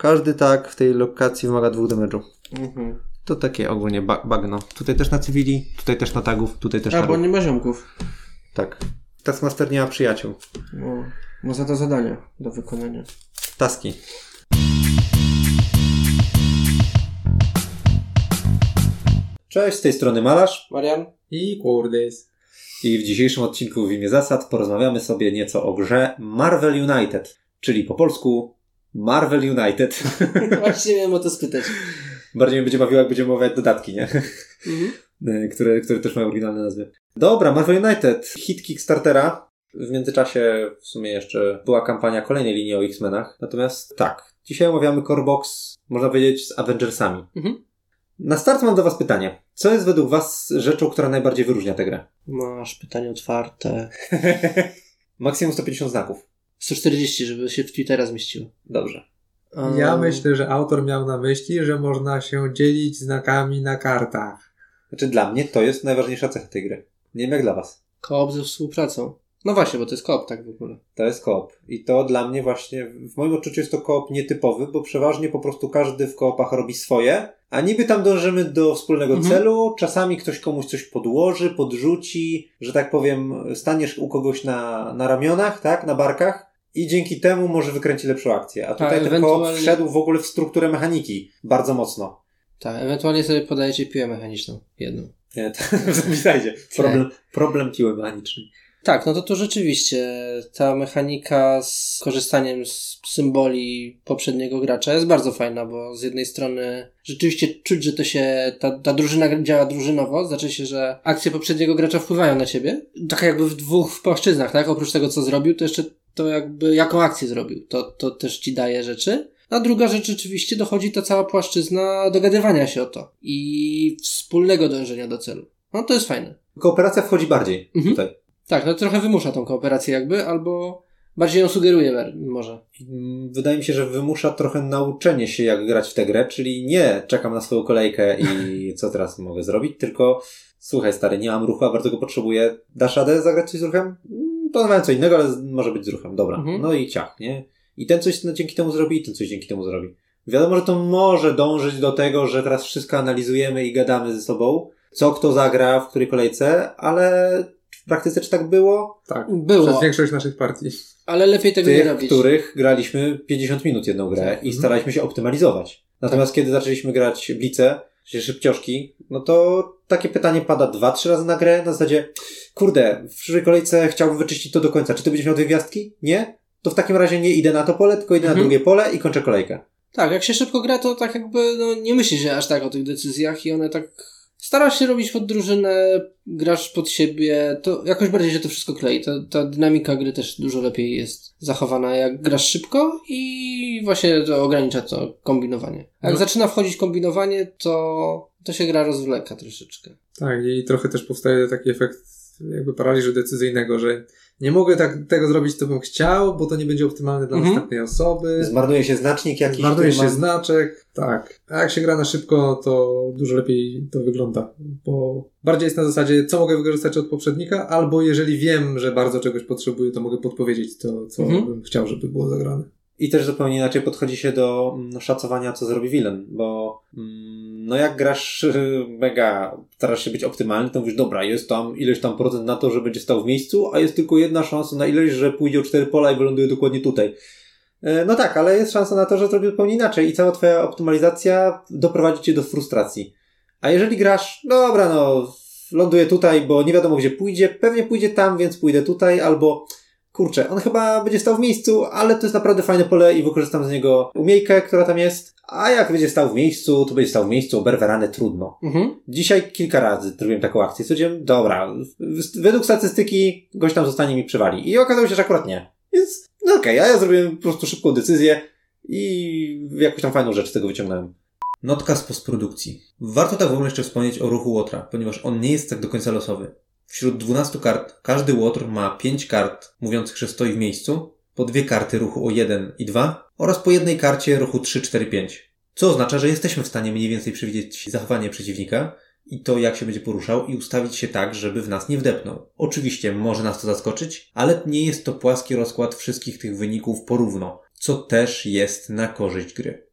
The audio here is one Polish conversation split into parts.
Każdy tak w tej lokacji wymaga dwóch damage'u. Mhm. To takie ogólnie ba- bagno. Tutaj też na cywili, tutaj też na tagów, tutaj też A, na bo nie ma ziomków. Tak. Taskmaster nie ma przyjaciół. No, ma za to zadania do wykonania. Taski. Cześć, z tej strony Malarz Marian? I kurdys. i w dzisiejszym odcinku w imię zasad porozmawiamy sobie nieco o grze Marvel United, czyli po polsku Marvel United. Właśnie miałem o to spytać. Bardziej mnie będzie bawiło, jak będziemy omawiać dodatki, nie? Mhm. Które, które też mają oryginalne nazwy. Dobra, Marvel United, hit Kickstartera. W międzyczasie w sumie jeszcze była kampania kolejnej linii o X-Menach. Natomiast tak, dzisiaj omawiamy Core Box, można powiedzieć, z Avengersami. Mhm. Na start mam do Was pytanie. Co jest według Was rzeczą, która najbardziej wyróżnia tę grę? Masz pytanie otwarte. Maksimum 150 znaków. 140, żeby się w Twittera zmieściło. Dobrze. A- Ja myślę, że autor miał na myśli, że można się dzielić znakami na kartach. Znaczy dla mnie to jest najważniejsza cecha tej gry. Nie wiem jak dla Was. Koop ze współpracą. No właśnie, bo to jest koop tak w ogóle. To jest koop. I to dla mnie właśnie, w moim odczuciu jest to koop nietypowy, bo przeważnie po prostu każdy w koopach robi swoje, a niby tam dążymy do wspólnego Mhm. celu, czasami ktoś komuś coś podłoży, podrzuci, że tak powiem, staniesz u kogoś na, na ramionach, tak, na barkach i dzięki temu może wykręci lepszą akcję. A tutaj Tak, ten koop ewentualnie- wszedł w ogóle w strukturę mechaniki bardzo mocno. Tak, ewentualnie sobie podajecie piłę mechaniczną. Jedną. Nie, zapisajcie. Problem, problem piły mechanicznej. Tak, no to tu rzeczywiście ta mechanika z korzystaniem z symboli poprzedniego gracza jest bardzo fajna, bo z jednej strony rzeczywiście czuć, że to się, ta, ta drużyna działa drużynowo, znaczy się, że akcje poprzedniego gracza wpływają na ciebie. Tak jakby w dwóch płaszczyznach, tak? Oprócz tego, co zrobił, to jeszcze to jakby jaką akcję zrobił. To, to też ci daje rzeczy. A druga rzecz rzeczywiście dochodzi ta cała płaszczyzna dogadywania się o to i wspólnego dążenia do celu. No to jest fajne. Kooperacja wchodzi bardziej Mhm. tutaj. Tak, no trochę wymusza tą kooperację jakby, albo bardziej ją sugeruje może. Wydaje mi się, że wymusza trochę nauczenie się, jak grać w tę grę, czyli nie czekam na swoją kolejkę i co teraz mogę zrobić, tylko słuchaj stary, nie mam ruchu, a bardzo go potrzebuję. Dasz radę zagrać coś z ruchem? Mm, Planowałem co innego, ale może być z ruchem. Dobra. Mhm. No i ciach, nie? I ten coś no, dzięki temu zrobi, i ten coś dzięki temu zrobi. Wiadomo, że to może dążyć do tego, że teraz wszystko analizujemy i gadamy ze sobą, co kto zagra, w której kolejce, ale w praktyce czy tak było? Tak. Było, Przez większość naszych partii. ale lepiej tego nie tych, robić. których graliśmy 50 minut jedną grę Tak. i Mhm. staraliśmy się optymalizować. Natomiast kiedy zaczęliśmy grać blice, czy szybcioszki, no to takie pytanie pada dwa, trzy razy na grę na zasadzie, kurde, w przyszłej kolejce chciałbym wyczyścić to do końca. Czy ty będziesz miał dwie gwiazdki? Nie? To w takim razie nie idę na to pole, tylko idę Mhm. na drugie pole i kończę kolejkę. Tak, jak się szybko gra, to tak jakby no, nie myśli się aż tak o tych decyzjach i one tak starasz się robić pod drużynę, grasz pod siebie, to jakoś bardziej się to wszystko klei. Ta, ta dynamika gry też dużo lepiej jest zachowana, jak grasz szybko i właśnie to ogranicza to kombinowanie. Jak No. zaczyna wchodzić kombinowanie, to, to się gra rozwleka troszeczkę. Tak, i trochę też powstaje taki efekt jakby paraliżu decyzyjnego, że nie mogę tak, tego zrobić, co bym chciał, bo to nie będzie optymalne dla Mhm. następnej osoby. Zmarnuje się znacznik jakiś, Zmarnuje się ma- znaczek, tak. A jak się gra na szybko, to dużo lepiej to wygląda. Bo bardziej jest na zasadzie, co mogę wykorzystać od poprzednika, albo jeżeli wiem, że bardzo czegoś potrzebuję, to mogę podpowiedzieć to, co Mhm. bym chciał, żeby było zagrane. I też zupełnie inaczej podchodzi się do mm, szacowania, co zrobi villain, bo mm, no jak grasz mega, starasz się być optymalny, to mówisz, dobra, jest tam ileś tam procent na to, że będzie stał w miejscu, a jest tylko jedna szansa na ileś, że pójdzie o cztery pola i wyląduje dokładnie tutaj. E, No tak, ale jest szansa na to, że zrobi zupełnie inaczej i cała twoja optymalizacja doprowadzi cię do frustracji. A jeżeli grasz, dobra, no, ląduję tutaj, bo nie wiadomo gdzie pójdzie, pewnie pójdzie tam, więc pójdę tutaj, albo kurczę, on chyba będzie stał w miejscu, ale to jest naprawdę fajne pole i wykorzystam z niego umiejkę, która tam jest. A jak będzie stał w miejscu, to będzie stał w miejscu, oberwę ranę, trudno. Mhm. Dzisiaj kilka razy zrobiłem taką akcję. Stwierdziłem, dobra, według statystyki gość tam zostanie mi przewali. I okazało się, że akurat nie. Więc, no okej, a ja zrobiłem po prostu szybką decyzję i jakąś tam fajną rzecz z tego wyciągnąłem. Notka z postprodukcji. Warto tak w ogóle jeszcze wspomnieć o ruchu Łotra, ponieważ on nie jest tak do końca losowy. Wśród 12 kart każdy Łotr ma 5 kart mówiących, że stoi w miejscu, po dwie karty ruchu o 1 i 2 oraz po jednej karcie ruchu 3, 4, 5. Co oznacza, że jesteśmy w stanie mniej więcej przewidzieć zachowanie przeciwnika i to, jak się będzie poruszał i ustawić się tak, żeby w nas nie wdepnął. Oczywiście może nas to zaskoczyć, ale nie jest to płaski rozkład wszystkich tych wyników porówno, co też jest na korzyść gry.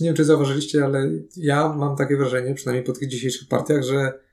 Nie wiem, czy zauważyliście, ale ja mam takie wrażenie, przynajmniej po tych dzisiejszych partiach, że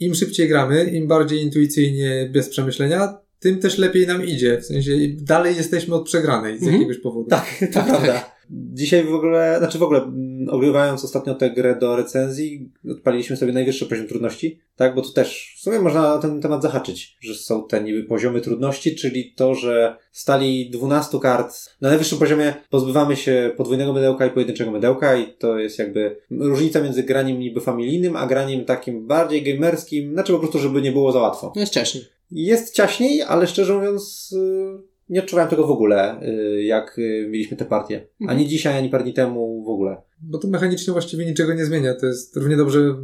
im szybciej gramy, im bardziej intuicyjnie, bez przemyślenia, tym też lepiej nam idzie. W sensie dalej jesteśmy od przegranej z Mhm. jakiegoś powodu. Tak, to prawda. Dzisiaj w ogóle, znaczy w ogóle, ogrywając ostatnio tę grę do recenzji, odpaliliśmy sobie najwyższy poziom trudności, tak? Bo tu też w sumie można na ten temat zahaczyć, że są te niby poziomy trudności, czyli to, że stali 12 kart na najwyższym poziomie pozbywamy się podwójnego mydełka i pojedynczego mydełka i to jest jakby różnica między graniem niby familijnym, a graniem takim bardziej gamerskim, znaczy po prostu, żeby nie było za łatwo. No jest ciaśniej. Jest ciaśniej, ale szczerze mówiąc, y, nie odczuwałem tego w ogóle, y, jak y, mieliśmy te partie. Mhm. Ani dzisiaj, ani parę dni temu w ogóle. Bo to mechanicznie właściwie niczego nie zmienia. To jest równie dobrze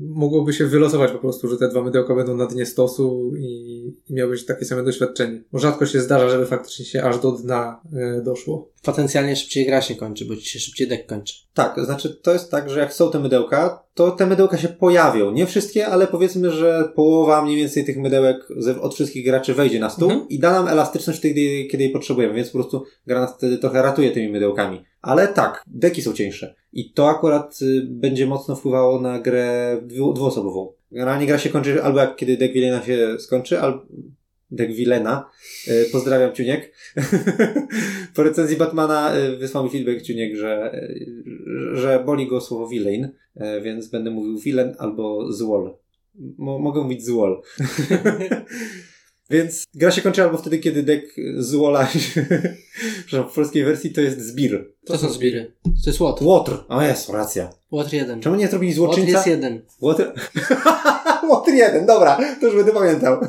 mogłoby się wylosować po prostu, że te dwa mydełka będą na dnie stosu i, i miałbyś takie same doświadczenie. Bo rzadko się zdarza, żeby faktycznie się aż do dna e, doszło. Potencjalnie szybciej gra się kończy, bo ci się szybciej dek kończy. Tak, znaczy to jest tak, że jak są te mydełka, to te mydełka się pojawią. Nie wszystkie, ale powiedzmy, że połowa mniej więcej tych mydełek od wszystkich graczy wejdzie na stół Mhm. i da nam elastyczność wtedy, kiedy jej potrzebujemy, więc po prostu gra nas wtedy trochę ratuje tymi mydełkami. Ale tak, deki są cieńsze. I to akurat y, będzie mocno wpływało na grę dwu, dwuosobową. Generalnie gra się kończy albo jak kiedy dek Wilena się skończy, albo dek Wilena. Y, pozdrawiam Ciuniek. po recenzji Batmana y, wysłał mi feedback Ciuniek, że, y, że boli go słowo villain, więc będę mówił villain albo złol. Mo- mogę mówić złol. Więc gra się kończy albo wtedy, kiedy dek złola Przepraszam, w polskiej wersji to jest zbir. To są zbiry. To jest łotr. Łotr. O jest, racja. Łotr jeden. Czemu nie zrobili Łotr złoczyńca? jest jeden. Łotr... Łotr jeden, dobra, to już będę pamiętał.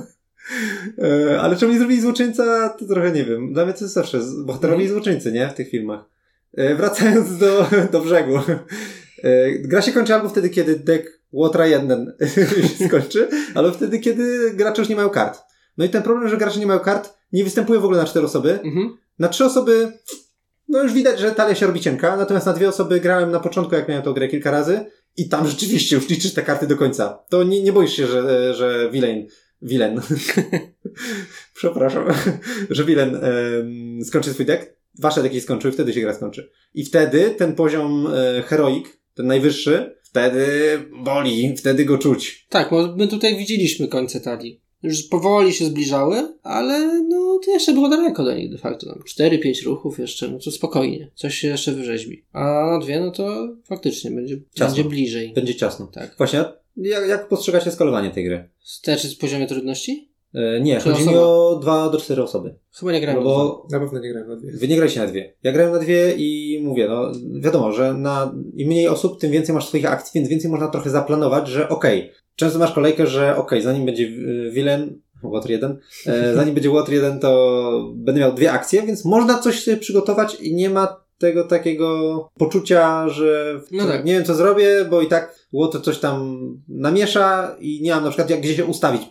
E, ale czemu nie zrobili złoczyńca, to trochę nie wiem. Dla mnie to jest zawsze bohaterowie i złoczyńcy, nie? W tych filmach. E, wracając do, do brzegu. E, gra się kończy albo wtedy, kiedy deck Łotra 1 się skończy, albo wtedy, kiedy gracze już nie mają kart. No i ten problem, że gracze nie mają kart, nie występuje w ogóle na cztery osoby. Mhm. Na trzy osoby, no już widać, że talia się robi cienka, natomiast na dwie osoby grałem na początku, jak miałem tą grę kilka razy i tam rzeczywiście już liczysz te karty do końca. To nie, nie boisz się, że, że Villain, Villain, przepraszam, że Villain em, skończy swój deck. Wasze deki skończyły, wtedy się gra skończy. I wtedy ten poziom e, heroik, ten najwyższy, wtedy boli, wtedy go czuć. Tak, bo my tutaj widzieliśmy końce talii. Już powoli się zbliżały, ale no to jeszcze było daleko do nich de facto. Tam 4-5 ruchów jeszcze, no to spokojnie. Coś się jeszcze wyrzeźbi. A na dwie, no to faktycznie będzie, Ciasno. będzie bliżej. Będzie ciasno. Tak. Właśnie, jak, jak postrzegacie skalowanie tej gry? Też jest w poziomie trudności? E, nie, Czy chodzi mi osoba? o dwa do cztery osoby. Chyba nie grałem No dwa. bo Na pewno nie grałem na dwie. Wy nie graliście na dwie. Ja grałem na dwie i mówię, no wiadomo, że na im mniej osób, tym więcej masz swoich akcji, więc więcej można trochę zaplanować, że okej, często masz kolejkę, że okej, zanim będzie y, Villain, Water 1, e, zanim będzie Water 1, to będę miał dwie akcje, więc można coś sobie przygotować i nie ma tego takiego poczucia, że No tak. nie wiem co zrobię, bo i tak Water coś tam namiesza i nie mam na przykład jak gdzie się ustawić,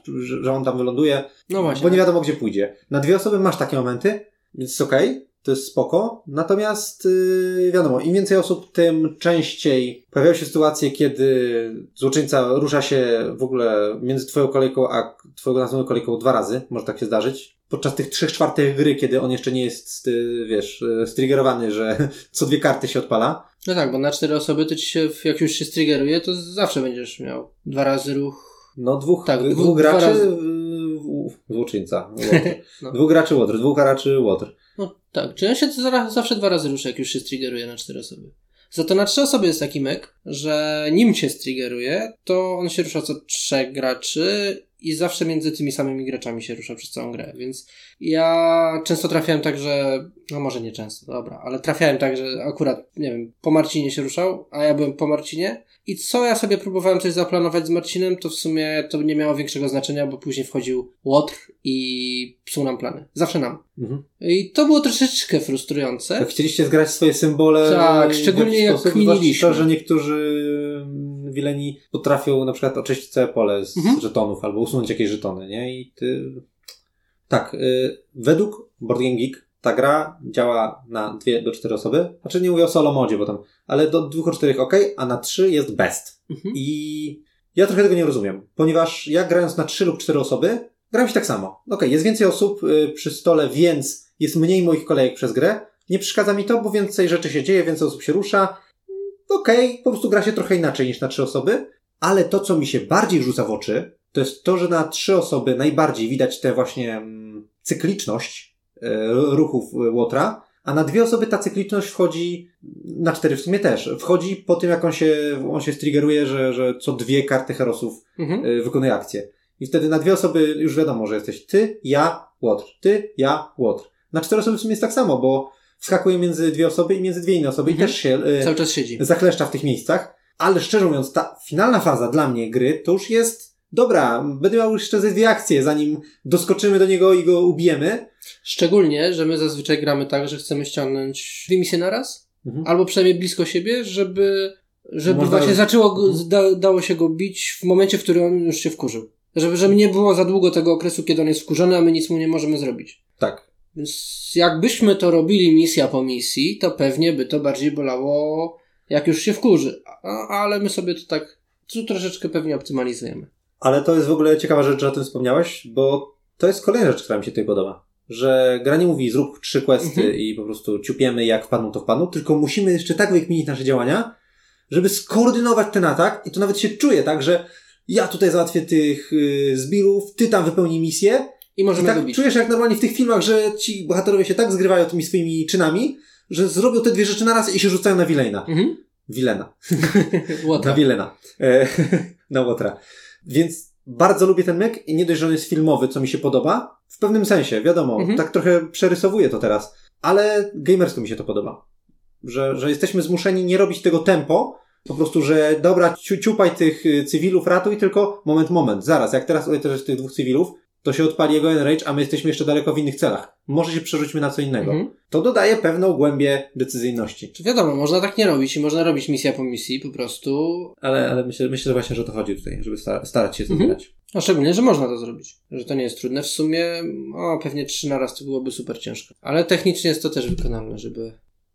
że, on tam wyląduje, No właśnie. bo nie wiadomo, gdzie pójdzie. Na dwie osoby masz takie momenty, więc jest okej, to jest spoko. Natomiast yy, wiadomo, im więcej osób, tym częściej pojawiają się sytuacje, kiedy złoczyńca rusza się w ogóle między twoją kolejką a twoją następną kolejką dwa razy. Może tak się zdarzyć. Podczas tych trzech czwartych gry, kiedy on jeszcze nie jest, yy, wiesz, yy, striggerowany, że co dwie karty się odpala. No tak, bo na cztery osoby to ci się, jak już się striggeruje, to zawsze będziesz miał dwa razy ruch. No dwóch, Tak, dwóch, dwóch- graczy, razy. w- złoczyńca. Water. No. Dwóch graczy Water, dwóch graczy Water. No tak, czy on się zawsze dwa razy rusza, jak już się striggeruje na cztery osoby. Za to na trzy osoby jest taki myk, że nim się striggeruje, to on się rusza co trzech graczy i zawsze między tymi samymi graczami się rusza przez całą grę, więc ja często trafiałem tak, że, no może nie często, dobra, ale trafiałem tak, że akurat, nie wiem, po Marcinie się ruszał, a ja byłem po Marcinie i co ja sobie próbowałem coś zaplanować z Marcinem, to w sumie to nie miało większego znaczenia, bo później wchodził Łotr i psuł nam plany. Zawsze nam. Mhm. I to było troszeczkę frustrujące. Jak chcieliście zgrać swoje symbole. Tak, szczególnie jakiś jak sposób, kminiliśmy. To, że niektórzy wileni potrafią na przykład oczyścić całe pole z Mhm. żetonów albo usunąć jakieś żetony, nie? I ty. Tak, y, według Board Game Geek ta gra działa na dwie do cztery osoby. Znaczy nie mówię o solo modzie, bo tam, ale do dwóch o czterech ok, a na trzy jest best. Mhm. I ja trochę tego nie rozumiem, ponieważ ja grając na trzy lub cztery osoby, gram się tak samo. Okej, jest więcej osób y, przy stole, więc jest mniej moich kolejek przez grę. Nie przeszkadza mi to, bo więcej rzeczy się dzieje, więcej osób się rusza. Okej, po prostu gra się trochę inaczej niż na trzy osoby, ale to, co mi się bardziej rzuca w oczy, to jest to, że na trzy osoby najbardziej widać tę właśnie mm, cykliczność e, ruchów e, Łotra, a na dwie osoby ta cykliczność wchodzi, na cztery w sumie też, wchodzi po tym, jak on się, on się striggeruje, że, że co dwie karty herosów Mhm. y, wykonuje akcję. I wtedy na dwie osoby już wiadomo, że jesteś ty, ja, Łotr. Ty, ja, Łotr. Na cztery osoby w sumie jest tak samo, bo wskakuje między dwie osoby i między dwie inne osoby Mhm. i też się y, Cały czas siedzi. zachleszcza w tych miejscach. Ale szczerze mówiąc, ta finalna faza dla mnie gry to już jest dobra. Będę miał jeszcze ze dwie akcje, zanim doskoczymy do niego i go ubijemy. Szczególnie, że my zazwyczaj gramy tak, że chcemy ściągnąć dwie misje na raz, Mhm. albo przynajmniej blisko siebie, żeby, żeby Można- właśnie zaczęło Mhm. da, dało się go bić w momencie, w którym on już się wkurzył. Żeby, żeby nie było za długo tego okresu, kiedy on jest wkurzony, a my nic mu nie możemy zrobić. Tak. Więc jakbyśmy to robili misja po misji, to pewnie by to bardziej bolało, jak już się wkurzy. A, ale my sobie to tak tu troszeczkę pewnie optymalizujemy. Ale to jest w ogóle ciekawa rzecz, że o tym wspomniałeś, bo to jest kolejna rzecz, która mi się tutaj podoba. Że gra nie mówi zrób trzy questy Mhm. i po prostu ciupiemy jak wpadną to wpadną, tylko musimy jeszcze tak wykminić nasze działania, żeby skoordynować ten atak i to nawet się czuje tak, że ja tutaj załatwię tych y, zbirów, ty tam wypełnij misję I i możemy tak go bić. czujesz jak normalnie w tych filmach, że ci bohaterowie się tak zgrywają tymi swoimi czynami, że zrobią te dwie rzeczy naraz i się rzucają na Wilejna. Mhm. Wilena. Na Wielena. E, na Łotra. Więc bardzo lubię ten myk i nie dość, że on jest filmowy, co mi się podoba. W pewnym sensie, wiadomo, Mhm. tak trochę przerysowuję to teraz, ale gamersko mi się to podoba. Że, że jesteśmy zmuszeni nie robić tego tempo, po prostu, że dobra, ciu, ciupaj tych y, cywilów, ratuj, tylko moment, moment, zaraz, jak teraz też tych dwóch cywilów, to się odpali jego enrage, a my jesteśmy jeszcze daleko w innych celach. Może się przerzućmy na co innego. Mhm. To dodaje pewną głębię decyzyjności. Czy wiadomo, można tak nie robić i można robić misja po misji po prostu. Ale, ale myślę, myślę że właśnie, że o to chodzi tutaj, żeby sta- starać się to Mhm. zbierać. A szczególnie, że można to zrobić. Że to nie jest trudne. W sumie, o, pewnie trzy na raz to byłoby super ciężko. Ale technicznie jest to też wykonalne, żeby.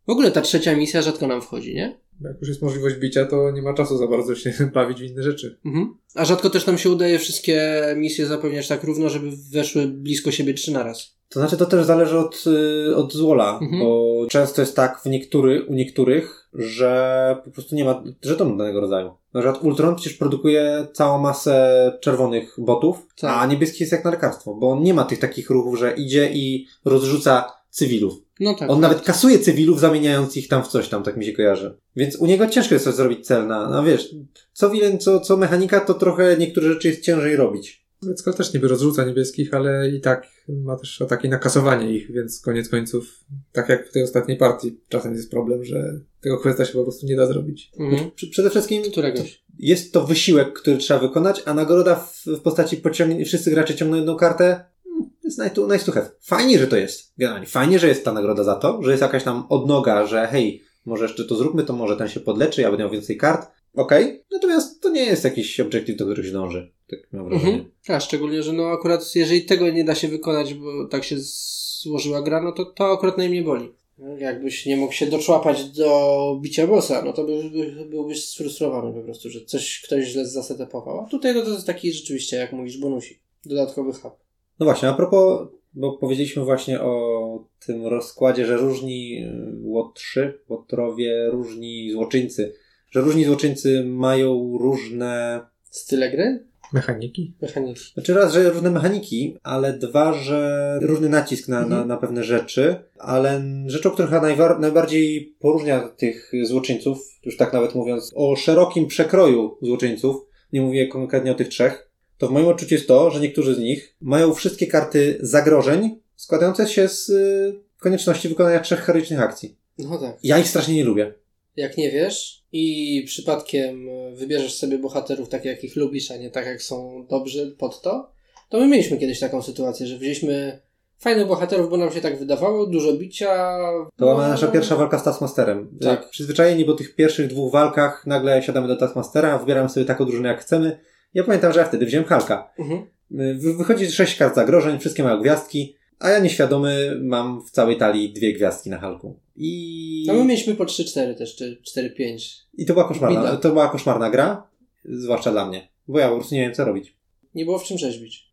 W ogóle ta trzecia misja rzadko nam wchodzi, nie? Jak już jest możliwość bicia, to nie ma czasu za bardzo się bawić w inne rzeczy. Mhm. A rzadko też nam się udaje wszystkie misje zapewniać tak równo, żeby weszły blisko siebie trzy na raz. To znaczy, to też zależy od, y, od złola, Mhm. bo często jest tak w niektóry, u niektórych, że po prostu nie ma żetonu danego rodzaju. Na przykład Ultron przecież produkuje całą masę czerwonych botów, Tak. a niebieski jest jak na lekarstwo, bo on nie ma tych takich ruchów, że idzie i rozrzuca cywilów. No tak. On nawet kasuje cywilów, zamieniając ich tam w coś tam, tak mi się kojarzy. Więc u niego ciężko jest coś zrobić cel na, no wiesz, co wilen, co, co mechanika, to trochę niektóre rzeczy jest ciężej robić. Skoro też niby rozrzuca niebieskich, ale i tak ma też ataki na kasowanie ich, więc koniec końców, tak jak w tej ostatniej partii, czasem jest problem, że tego questa się po prostu nie da zrobić. Mhm. Przede wszystkim Któregoś. jest to wysiłek, który trzeba wykonać, a nagroda w, w postaci pociągnięcia, wszyscy gracze ciągną jedną kartę, jest nice to, nice to have. Fajnie, że to jest. Generalnie fajnie, że jest ta nagroda za to, że jest jakaś tam odnoga, że hej, może jeszcze to zróbmy, to może ten się podleczy, ja będę miał więcej kart. Okej, natomiast to nie jest jakiś obiektyw, do którego się dąży. Tak mam wrażenie. Mhm. A szczególnie, że no akurat jeżeli tego nie da się wykonać, bo tak się złożyła gra, no to to akurat najmniej boli. Jakbyś nie mógł się doczłapać do bicia bossa, no to by, by, byłbyś sfrustrowany po prostu, że coś ktoś źle zasetepował. A tutaj no to jest taki rzeczywiście, jak mówisz, bonusik. Dodatkowy hub. No właśnie, a propos, bo powiedzieliśmy właśnie o tym rozkładzie, że różni y, łotrzy, łotrowie, różni złoczyńcy, że różni złoczyńcy mają różne Style gry? Mechaniki? Mechaniki. Znaczy raz, że różne mechaniki, ale dwa, że różny nacisk na, na, Mhm. na pewne rzeczy, ale rzeczą, która chyba najwar- najbardziej poróżnia tych złoczyńców, już tak nawet mówiąc o szerokim przekroju złoczyńców, nie mówię konkretnie o tych trzech, to w moim odczuciu jest to, że niektórzy z nich mają wszystkie karty zagrożeń składające się z y, konieczności wykonania trzech heroicznych akcji. No tak. Ja ich strasznie nie lubię. Jak nie wiesz i przypadkiem wybierzesz sobie bohaterów tak, jak ich lubisz, a nie tak, jak są dobrzy pod to, to my mieliśmy kiedyś taką sytuację, że wzięliśmy fajnych bohaterów, bo nam się tak wydawało, dużo bicia. To była no, nasza pierwsza walka z Taskmasterem. Tak. Przyzwyczajeni po tych pierwszych dwóch walkach nagle siadamy do Taskmastera, wybieramy sobie taką drużynę jak chcemy. Ja pamiętam, że ja wtedy wziąłem Halka. Mhm. Wy- Wychodzi sześć kart zagrożeń, wszystkie mają gwiazdki, a ja nieświadomy mam w całej talii dwie gwiazdki na Halku. I, No my mieliśmy po 3-4 też, czy 4-5. I to była koszmarna, Bida. to była koszmarna gra, zwłaszcza dla mnie, bo ja po prostu nie wiem co robić. Nie było w czym rzeźbić.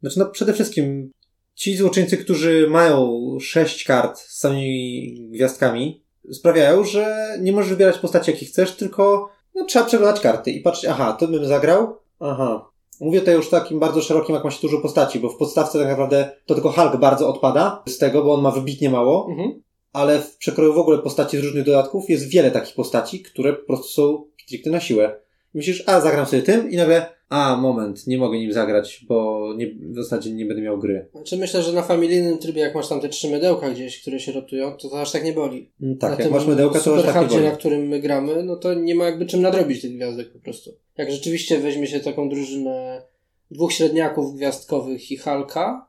Znaczy, no przede wszystkim ci złoczyńcy, którzy mają sześć kart z samymi gwiazdkami, sprawiają, że nie możesz wybierać postaci, jakich chcesz, tylko no, trzeba przeglądać karty i patrzeć, aha, to bym zagrał, aha. Mówię tutaj już takim bardzo szerokim, jak ma się dużo postaci, bo w podstawce tak naprawdę to tylko Hulk bardzo odpada z tego, bo on ma wybitnie mało, Mhm. ale w przekroju w ogóle postaci z różnych dodatków jest wiele takich postaci, które po prostu są stricte na siłę. I myślisz, a zagram sobie tym i nagle, a moment, nie mogę nim zagrać, bo nie, w zasadzie nie będę miał gry. Znaczy myślę, że na familijnym trybie, jak masz tam te trzy mydełka gdzieś, które się rotują, to to aż tak nie boli. Mm, na Tak, jak tym masz mydełka, to aż tak nie boli. na którym my gramy, no to nie ma jakby czym nadrobić tych gwiazdek po prostu. Jak rzeczywiście weźmie się taką drużynę dwóch średniaków gwiazdkowych i Halka,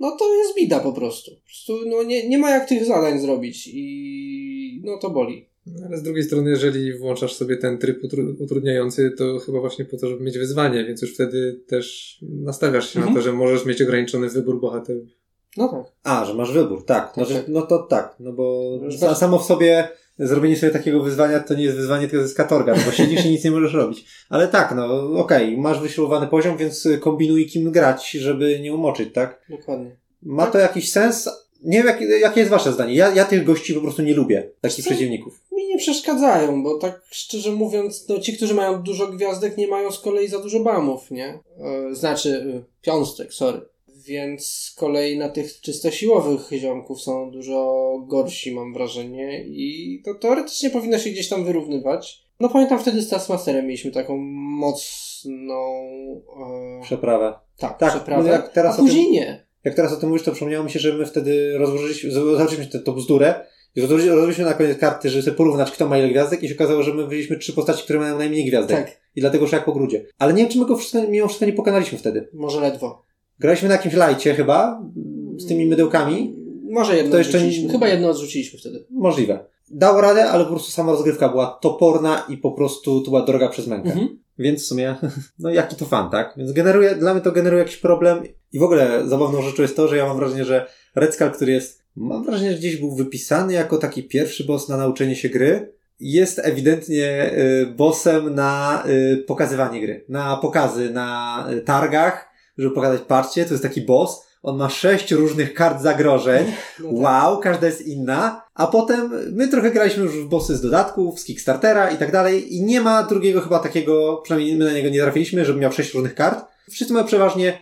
no to jest bida po prostu. Po prostu no nie, nie ma jak tych zadań zrobić i no to boli. Ale z drugiej strony, jeżeli włączasz sobie ten tryb utru- utrudniający, to chyba właśnie po to, żeby mieć wyzwanie, więc już wtedy też nastawiasz się Mhm. na to, że możesz mieć ograniczony wybór bohaterów. No tak. A, że masz wybór, tak. No, Tak, że, tak. no to tak, no bo samo w sobie zrobienie sobie takiego wyzwania to nie jest wyzwanie, tylko to jest katorga, no bo siedzisz i nic nie możesz robić. Ale tak, no okej, masz wyśrubowany poziom, więc kombinuj kim grać, żeby nie umoczyć, tak? Dokładnie. Ma to jakiś sens? Nie wiem, jak, jakie jest wasze zdanie. Ja, ja tych gości po prostu nie lubię, takich Co? przeciwników. Mi nie przeszkadzają, bo tak szczerze mówiąc, no ci, którzy mają dużo gwiazdek, nie mają z kolei za dużo bamów, nie? E, znaczy, e, piąstek, sorry. Więc z kolei na tych czysto siłowych ziomków są dużo gorsi, mam wrażenie, i to teoretycznie powinno się gdzieś tam wyrównywać. No pamiętam wtedy z Taskmasterem mieliśmy taką mocną... E, Przeprawę. tak, Tak, przeprawę. no jak teraz a później tym- nie. Jak teraz o tym mówisz, to przypomniało mi się, że my wtedy rozłożyliśmy, zobaczyliśmy tę bzdurę i rozłożyliśmy na koniec karty, żeby sobie porównać, kto ma ile gwiazdek i się okazało, że my wyjęliśmy trzy postaci, które mają najmniej gwiazdek. Tak, I dlatego szło jak po grudzie. Ale nie wiem, czy my go wszystko, mimo wszystko nie pokonaliśmy wtedy. może ledwo. Graliśmy na jakimś lajcie chyba, z tymi mydełkami. Może jedno To jeszcze nie- Chyba jedno odrzuciliśmy wtedy. Możliwe. Dało radę, ale po prostu sama rozgrywka była toporna i po prostu to była droga przez mękę. Mhm. Więc w sumie, no jaki to fan, tak? Więc generuje, dla mnie to generuje jakiś problem. I w ogóle zabawną rzeczą jest to, że ja mam wrażenie, że Red Skull, który jest, mam wrażenie, że gdzieś był wypisany jako taki pierwszy boss na nauczenie się gry, jest ewidentnie y, bossem na y, pokazywanie gry. Na pokazy na y, targach, żeby pokazać, patrzcie, to jest taki boss. On ma sześć różnych kart zagrożeń. No tak. Wow, każda jest inna. A potem my trochę graliśmy już w bossy z dodatków, z Kickstartera i tak dalej i nie ma drugiego chyba takiego, przynajmniej my na niego nie trafiliśmy, żeby miał sześć różnych kart. Wszyscy mają przeważnie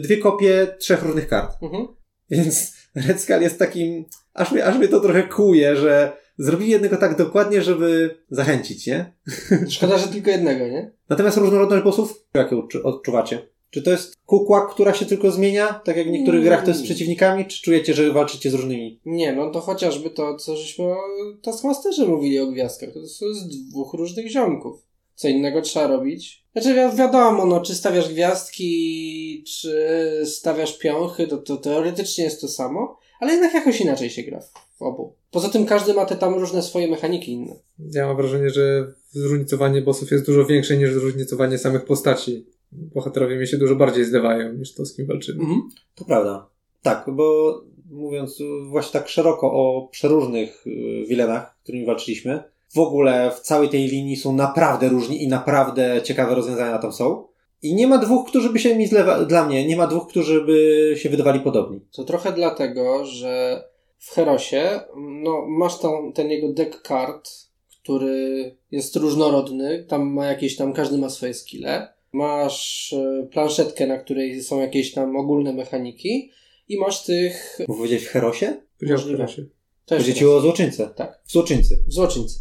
dwie kopie trzech różnych kart. Mhm. Więc Red Skull jest takim, aż mnie, aż mnie to trochę kłuje, że zrobili jednego tak dokładnie, żeby zachęcić, nie? Szkoda, że tylko jednego, nie? Natomiast różnorodność bossów, jak ją odczu- odczuwacie? Czy to jest kukła, która się tylko zmienia, tak jak w niektórych Mm. grach to jest z przeciwnikami, czy czujecie, że walczycie z różnymi? Nie, no to chociażby to, co żeśmy o Taskmasterze mówili o gwiazdkach. To jest z dwóch różnych ziomków. Co innego trzeba robić. Znaczy wi- wiadomo, no, czy stawiasz gwiazdki, czy stawiasz piąchy, to, to teoretycznie jest to samo, ale jednak jakoś inaczej się gra w, w obu. Poza tym każdy ma te tam różne swoje mechaniki inne. Ja mam wrażenie, że zróżnicowanie bossów jest dużo większe niż zróżnicowanie samych postaci. Bohaterowie mi się dużo bardziej zlewają niż to, z kim walczymy. Mhm. To prawda. Tak, bo mówiąc właśnie tak szeroko o przeróżnych y, wilenach, którymi walczyliśmy, w ogóle w całej tej linii są naprawdę różni i naprawdę ciekawe rozwiązania tam są. I nie ma dwóch, którzy by się mi zlewa... Dla mnie, nie ma dwóch, którzy by się wydawali podobni. To trochę dlatego, że w Herosie no, masz tam ten jego deck kart, który jest różnorodny. Tam ma jakieś tam, każdy ma swoje skille. Masz e, planszetkę, na której są jakieś tam ogólne mechaniki. I masz tych. Powiedzieć w Herosie? Powiedział Możliwe. Herosie. Też ci o złoczyńcę. Tak. W złoczyńcy. w złoczyńcy.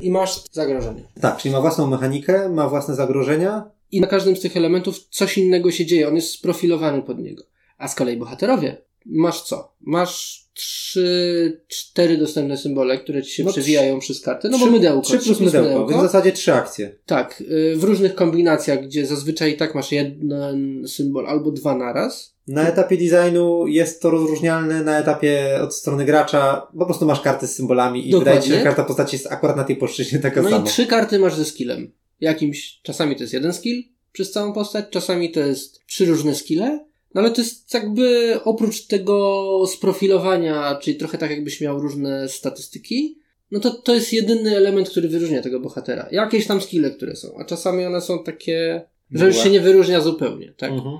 I masz zagrożenie. Tak, czyli ma własną mechanikę, ma własne zagrożenia. I na każdym z tych elementów coś innego się dzieje. On jest sprofilowany pod niego. A z kolei bohaterowie, masz co? Masz trzy, cztery dostępne symbole, które ci się No, przewijają przez kartę. No bo mydełko. Trzy plus mydełko, więc w zasadzie trzy akcje. Tak, y, w różnych kombinacjach, gdzie zazwyczaj tak masz jeden symbol albo dwa naraz. Na etapie designu jest to rozróżnialne, na etapie od strony gracza po prostu masz karty z symbolami i Dokładnie. wydaje ci się, że karta postaci jest akurat na tej płaszczyźnie taka No sama. i trzy karty masz ze skillem. Jakimś, czasami to jest jeden skill przez całą postać, czasami to jest trzy różne skille. No ale to jest jakby oprócz tego sprofilowania, czyli trochę tak jakbyś miał różne statystyki, no to to jest jedyny element, który wyróżnia tego bohatera. Jakieś tam skille, które są, a czasami one są takie, że już się nie wyróżnia zupełnie, tak? Mhm.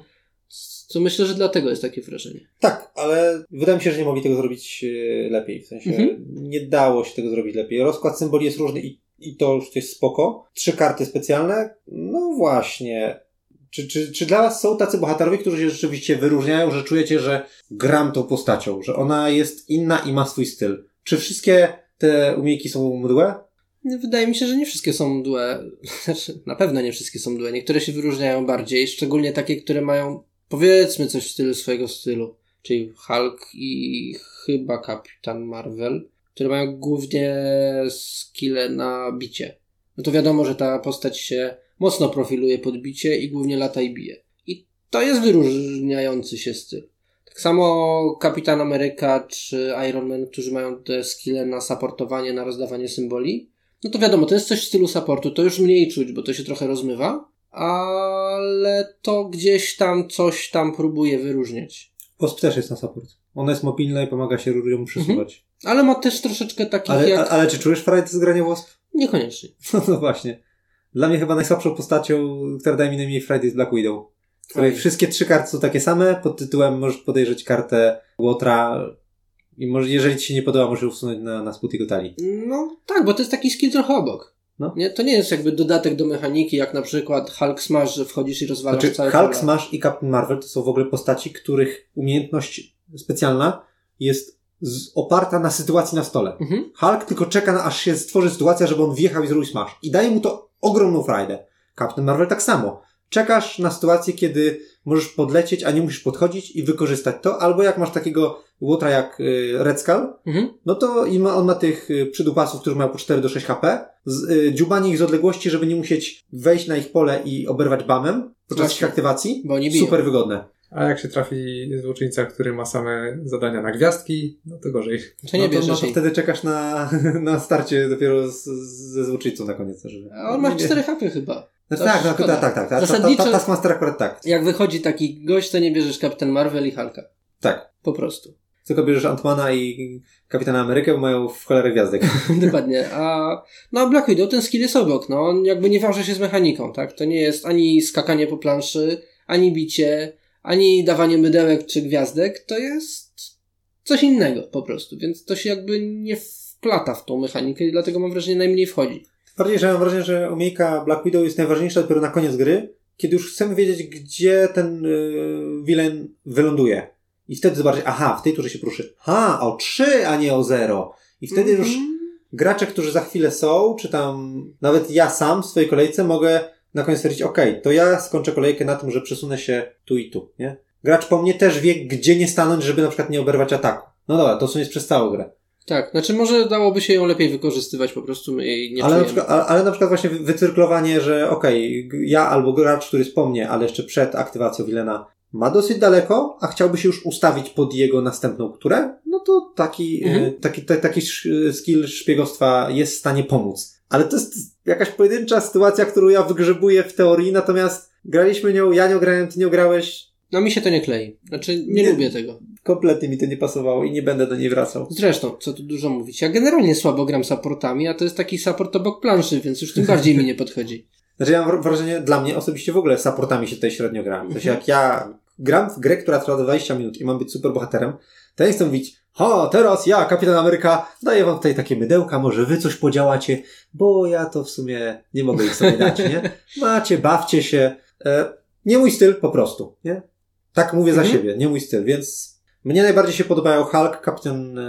Co myślę, że dlatego jest takie wrażenie. Tak, ale wydaje mi się, że nie mogli tego zrobić e, lepiej. W sensie Mhm. nie dało się tego zrobić lepiej. Rozkład symboli jest różny i, i to już jest spoko. Trzy karty specjalne? No właśnie. Czy, czy, czy dla Was są tacy bohaterowie, którzy się rzeczywiście wyróżniają, że czujecie, że gram tą postacią, że ona jest inna i ma swój styl? Czy wszystkie te umiejki są mdłe? Wydaje mi się, że nie wszystkie są mdłe. Znaczy, na pewno nie wszystkie są mdłe. Niektóre się wyróżniają bardziej, szczególnie takie, które mają powiedzmy coś w stylu swojego stylu. Czyli Hulk i chyba Kapitan Marvel, które mają głównie skille na bicie. No to wiadomo, że ta postać się mocno profiluje pod bicie i głównie lata i bije. I to jest wyróżniający się styl. Tak samo Kapitan Ameryka czy Iron Man, którzy mają te skille na supportowanie, na rozdawanie symboli. No to wiadomo, to jest coś w stylu supportu, to już mniej czuć, bo to się trochę rozmywa, ale to gdzieś tam coś tam próbuje wyróżniać. Wasp też jest na support. Ona jest mobilna i pomaga się ludziom przesuwać. Ale ma też troszeczkę takich Ale, jak... ale czy czujesz frajdę z grania Wasp? Niekoniecznie. No, no właśnie. Dla mnie chyba najsłabszą postacią, która daje mi najmniej frajdy jest Black Widow. Której Oj. wszystkie trzy karty są takie same, pod tytułem możesz podejrzeć kartę Łotra i może, jeżeli ci się nie podoba, możesz ją usunąć na, na spód jego talii. No tak, bo to jest taki skill trochę obok. No. Nie, to nie jest jakby dodatek do mechaniki, jak na przykład Hulk Smash, że wchodzisz i rozwalasz Znaczy, całe Hulk. Smash i Captain Marvel to są w ogóle postaci, których umiejętność specjalna jest z, oparta na sytuacji na stole. Mhm. Hulk tylko czeka na aż się stworzy sytuacja, żeby on wjechał i zrobił smash. I daje mu to ogromną frajdę. Captain Marvel tak samo. Czekasz na sytuację, kiedy możesz podlecieć, a nie musisz podchodzić i wykorzystać to, albo jak masz takiego łotra jak y, Red Skull, Mhm. no to i ma, on ma tych y, przydupasów, którzy mają po 4 do 6 HP, z, y, dziubanie ich z odległości, żeby nie musieć wejść na ich pole i oberwać bamem podczas Właśnie. ich aktywacji. Bo biją. Super wygodne. A jak się trafi złoczyńca, który ma same zadania na gwiazdki, no to gorzej. To nie no to, bierzesz no to wtedy czekasz na, na starcie dopiero z, ze złoczyńcą na koniec. Żeby, A on ma 4 HP chyba. Znaczy, tak, tak, tak, tak, tak. Ta- ta- Zasadniczo- ta- Taskmaster akurat tak. Jak wychodzi taki gość, to nie bierzesz Captain Marvel i Hulka. Tak. Po prostu. Tylko bierzesz Antmana i Kapitana Amerykę, bo mają w cholerę gwiazdek. Dokładnie. A no Black Widow ten skill jest obok. No on jakby nie wiąże się z mechaniką, tak? To nie jest ani skakanie po planszy, ani bicie, ani dawanie mydełek czy gwiazdek. To jest coś innego po prostu. Więc to się jakby nie wplata w tą mechanikę i dlatego mam wrażenie najmniej wchodzi. Bardziej, że mam wrażenie, że umiejka Black Widow jest najważniejsza dopiero na koniec gry, kiedy już chcemy wiedzieć, gdzie ten yy, villain wyląduje. I wtedy zobaczyć, aha, w tej turze się pruszy. Ha, o 3, a nie o 0. I wtedy już Mhm. gracze, którzy za chwilę są, czy tam nawet ja sam w swojej kolejce mogę na koniec stwierdzić, okej, to ja skończę kolejkę na tym, że przesunę się tu i tu, nie? Gracz po mnie też wie, gdzie nie stanąć, żeby na przykład nie oberwać ataku. No dobra, to są jest przez całą grę. Tak, znaczy może dałoby się ją lepiej wykorzystywać, po prostu my jej nie ale, na przykład, ale, ale na przykład właśnie wy- wycyrklowanie, że okej, g- ja albo gracz, który jest po mnie, ale jeszcze przed aktywacją Wilena ma dosyć daleko, a chciałby się już ustawić pod jego następną turę, no to taki, Mhm. e, taki, ta, taki skill szpiegostwa jest w stanie pomóc. Ale to jest jakaś pojedyncza sytuacja, którą ja wygrzebuję w teorii, natomiast graliśmy nią, ja nią grałem, ty nią grałeś, No mi się to nie klei. Znaczy nie, Nie- lubię tego. kompletnie mi to nie pasowało i nie będę do niej wracał. Zresztą, co tu dużo mówić, ja generalnie słabo gram supportami, a to jest taki support obok planszy, więc już tym bardziej mi nie podchodzi. Znaczy ja mam wrażenie, dla mnie osobiście w ogóle supportami się tutaj średnio gram. W sensie jak ja gram w grę, która trwa 20 minut i mam być super bohaterem, to ja nie chcę mówić, ha, teraz ja, Kapitan Ameryka, daję wam tutaj takie mydełka, może wy coś podziałacie, bo ja to w sumie nie mogę ich sobie dać, nie? Macie, bawcie się. E, nie mój styl, po prostu, nie? Tak mówię za Mhm. siebie, nie mój styl, więc mnie najbardziej się podobają Hulk, Kapitan e,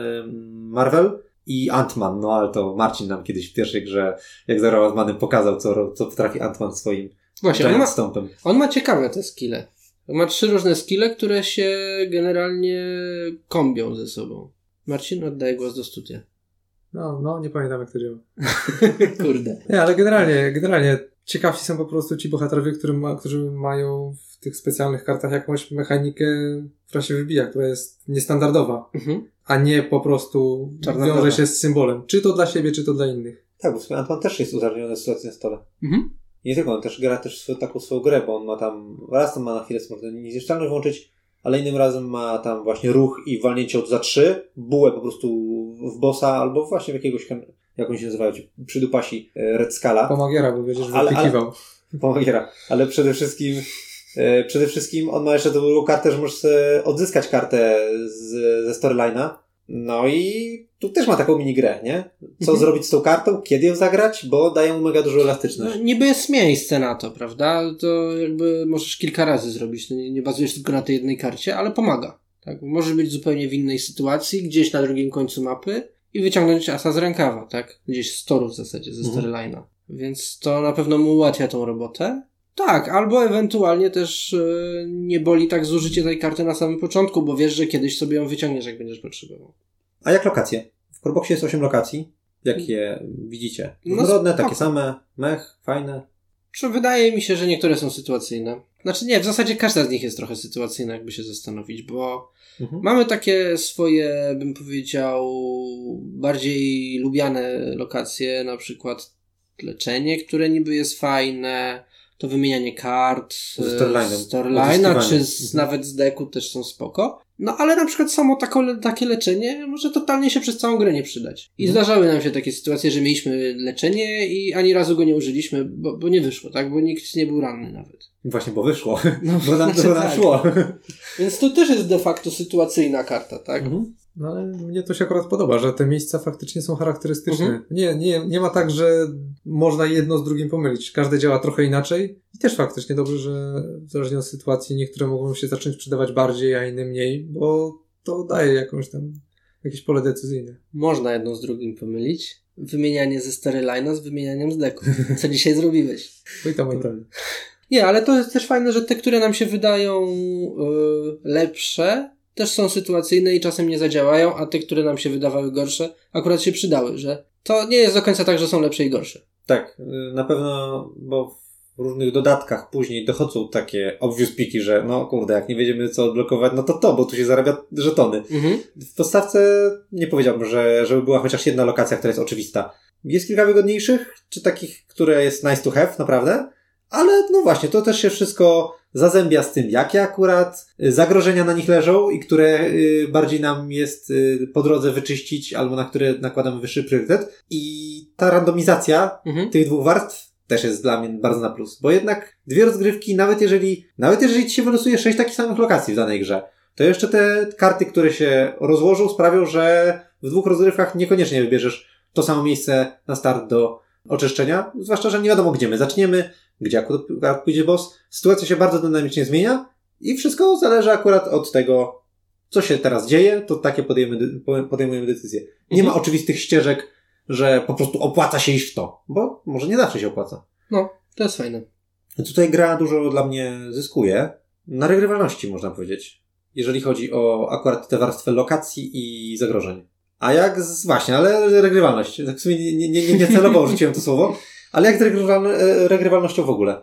Marvel i Ant-Man, no ale to Marcin nam kiedyś w pierwszej grze, jak zerwał z Manem, pokazał, co, co potrafi Ant-Man swoim Właśnie, on ma, on ma ciekawe te skille. Ma trzy różne skille, które się generalnie kombią ze sobą. Marcin, oddaję głos do studia. No, no, nie pamiętam jak to działa. Kurde. Nie, ale generalnie, generalnie ciekawsi są po prostu ci bohaterowie, którzy, ma, którzy mają w tych specjalnych kartach jakąś mechanikę, która się wybija, która jest niestandardowa, Mhm. a nie po prostu Czarna wiąże się z symbolem. Czy to dla siebie, czy to dla innych. Tak, bo Ant-Man też jest uzależniony z sytuacji na stole. Mhm. Nie tylko, on też gra też swoją, taką swoją grę, bo on ma tam, raz tam ma na chwilę można niezniszczalność włączyć, ale innym razem ma tam właśnie ruch i walnięcie od za trzy, bułę po prostu w bossa, albo właśnie w jakiegoś, jak oni się nazywają, przydupasi e, Red Scala. Pomagiera, bo będziesz Ale- ale- wypikiwał. Pomagiera. Ale przede wszystkim E, Przede wszystkim on ma jeszcze tą kartę, że możesz odzyskać kartę z, ze storyline'a. No i tu też ma taką minigrę, nie? Co Mhm. zrobić z tą kartą, kiedy ją zagrać, bo dają mega dużo elastyczność. No, niby jest miejsce na to, prawda? To jakby możesz kilka razy zrobić. To nie, nie bazujesz tylko na tej jednej karcie, ale pomaga. Tak? Możesz być zupełnie w innej sytuacji, gdzieś na drugim końcu mapy i wyciągnąć asa z rękawa, tak? Gdzieś z toru w zasadzie, ze Mhm. storyline'a. Więc to na pewno mu ułatwia tą robotę. Tak, albo ewentualnie też e, nie boli tak zużycie tej karty na samym początku, bo wiesz, że kiedyś sobie ją wyciągniesz, jak będziesz potrzebował. A jak lokacje? W Coreboxie jest 8 lokacji. Jakie widzicie? No Różnorodne, spoko. takie same, mech, fajne. Czy wydaje mi się, że niektóre są sytuacyjne. Znaczy nie, w zasadzie każda z nich jest trochę sytuacyjna, jakby się zastanowić, bo Mhm. mamy takie swoje, bym powiedział, bardziej lubiane lokacje, na przykład leczenie, które niby jest fajne, to wymienianie kart, Z czy z, nawet z deku też są spoko. No ale na przykład samo tako, takie leczenie może totalnie się przez całą grę nie przydać. I Mhm. zdarzały nam się takie sytuacje, że mieliśmy leczenie i ani razu go nie użyliśmy, bo, bo nie wyszło, tak? Bo nikt nie był ranny nawet. Właśnie, bo wyszło. No, Bo nam, znaczy bo nam tak. szło. Więc to też jest de facto sytuacyjna karta, tak? Mhm. No ale mnie to się akurat podoba, że te miejsca faktycznie są charakterystyczne. Mhm. Nie, nie, nie ma tak, że można jedno z drugim pomylić. Każde działa trochę inaczej i też faktycznie dobrze, że zależnie od sytuacji niektóre mogą się zacząć przydawać bardziej, a inne mniej, bo to daje jakąś tam jakieś pole decyzyjne. Można jedno z drugim pomylić. Wymienianie ze storyline'a z wymienianiem z deku. Co dzisiaj zrobiłeś? Oj tam, oj tam. Nie, ale to jest też fajne, że te, które nam się wydają y, lepsze, też są sytuacyjne i czasem nie zadziałają, a te, które nam się wydawały gorsze, akurat się przydały, że to nie jest do końca tak, że są lepsze i gorsze. Tak, na pewno, bo w różnych dodatkach później dochodzą takie obvious piki, że no kurde, jak nie wiedziemy co odblokować, no to to, bo tu się zarabia żetony. Mhm. W podstawce nie powiedziałbym, że żeby była chociaż jedna lokacja, która jest oczywista. Jest kilka wygodniejszych, czy takich, które jest nice to have, naprawdę, ale no właśnie, to też się wszystko zazębia z tym, jakie akurat y, zagrożenia na nich leżą i które y, bardziej nam jest y, po drodze wyczyścić, albo na które nakładamy wyższy priorytet. I ta randomizacja Mhm. tych dwóch warstw też jest dla mnie bardzo na plus. Bo jednak dwie rozgrywki, nawet jeżeli, nawet jeżeli ci się wylosuje sześć takich samych lokacji w danej grze, to jeszcze te karty, które się rozłożą, sprawią, że w dwóch rozgrywkach niekoniecznie wybierzesz to samo miejsce na start do oczyszczenia. Zwłaszcza, że nie wiadomo, gdzie my zaczniemy, gdzie akurat pójdzie boss. Sytuacja się bardzo dynamicznie zmienia i wszystko zależy akurat od tego, co się teraz dzieje, to takie podejmujemy, podejmujemy decyzje. Nie Mhm. ma oczywistych ścieżek, że po prostu opłaca się iść w to, bo może nie zawsze się opłaca. No, to jest fajne. Tutaj gra dużo dla mnie zyskuje. Na regrywalności można powiedzieć. Jeżeli chodzi o akurat te warstwy lokacji i zagrożeń. A jak z, właśnie, ale regrywalność. Tak w sumie nie, nie, nie, nie celowo użyciłem to słowo. Ale jak z regrywal, e, regrywalnością w ogóle?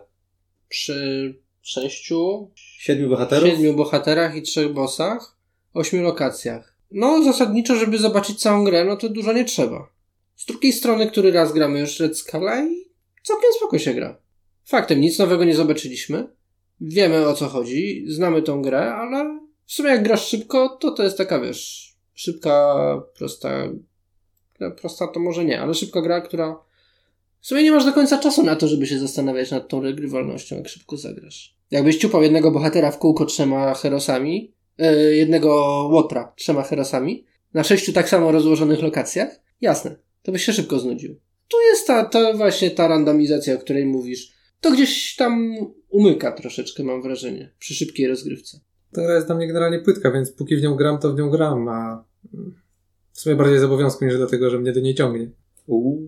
Przy sześciu, Siedmiu bohaterów? siedmiu bohaterach i trzech bossach, ośmiu lokacjach. No, zasadniczo, żeby zobaczyć całą grę, no to dużo nie trzeba. Z drugiej strony, który raz gramy już Red Scala i całkiem spoko się gra. Faktem, nic nowego nie zobaczyliśmy. Wiemy o co chodzi, znamy tą grę, ale w sumie jak grasz szybko, to to jest taka, wiesz, szybka, prosta, no, prosta to może nie, ale szybka gra, która w sumie nie masz do końca czasu na to, żeby się zastanawiać nad tą regrywalnością, jak szybko zagrasz. Jakbyś ciupał jednego bohatera w kółko trzema herosami, yy, jednego łotra trzema herosami, na sześciu tak samo rozłożonych lokacjach, jasne, to byś się szybko znudził. Tu jest ta, ta właśnie ta randomizacja, o której mówisz. To gdzieś tam umyka troszeczkę, mam wrażenie, przy szybkiej rozgrywce. Ta gra jest dla mnie generalnie płytka, więc póki w nią gram, to w nią gram, a w sumie bardziej z obowiązku niż dlatego, że mnie do niej ciągnie. Uuu,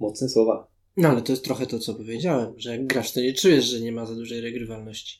mocne słowa. No ale to jest trochę to, co powiedziałem, że jak grasz, to nie czujesz, że nie ma za dużej regrywalności.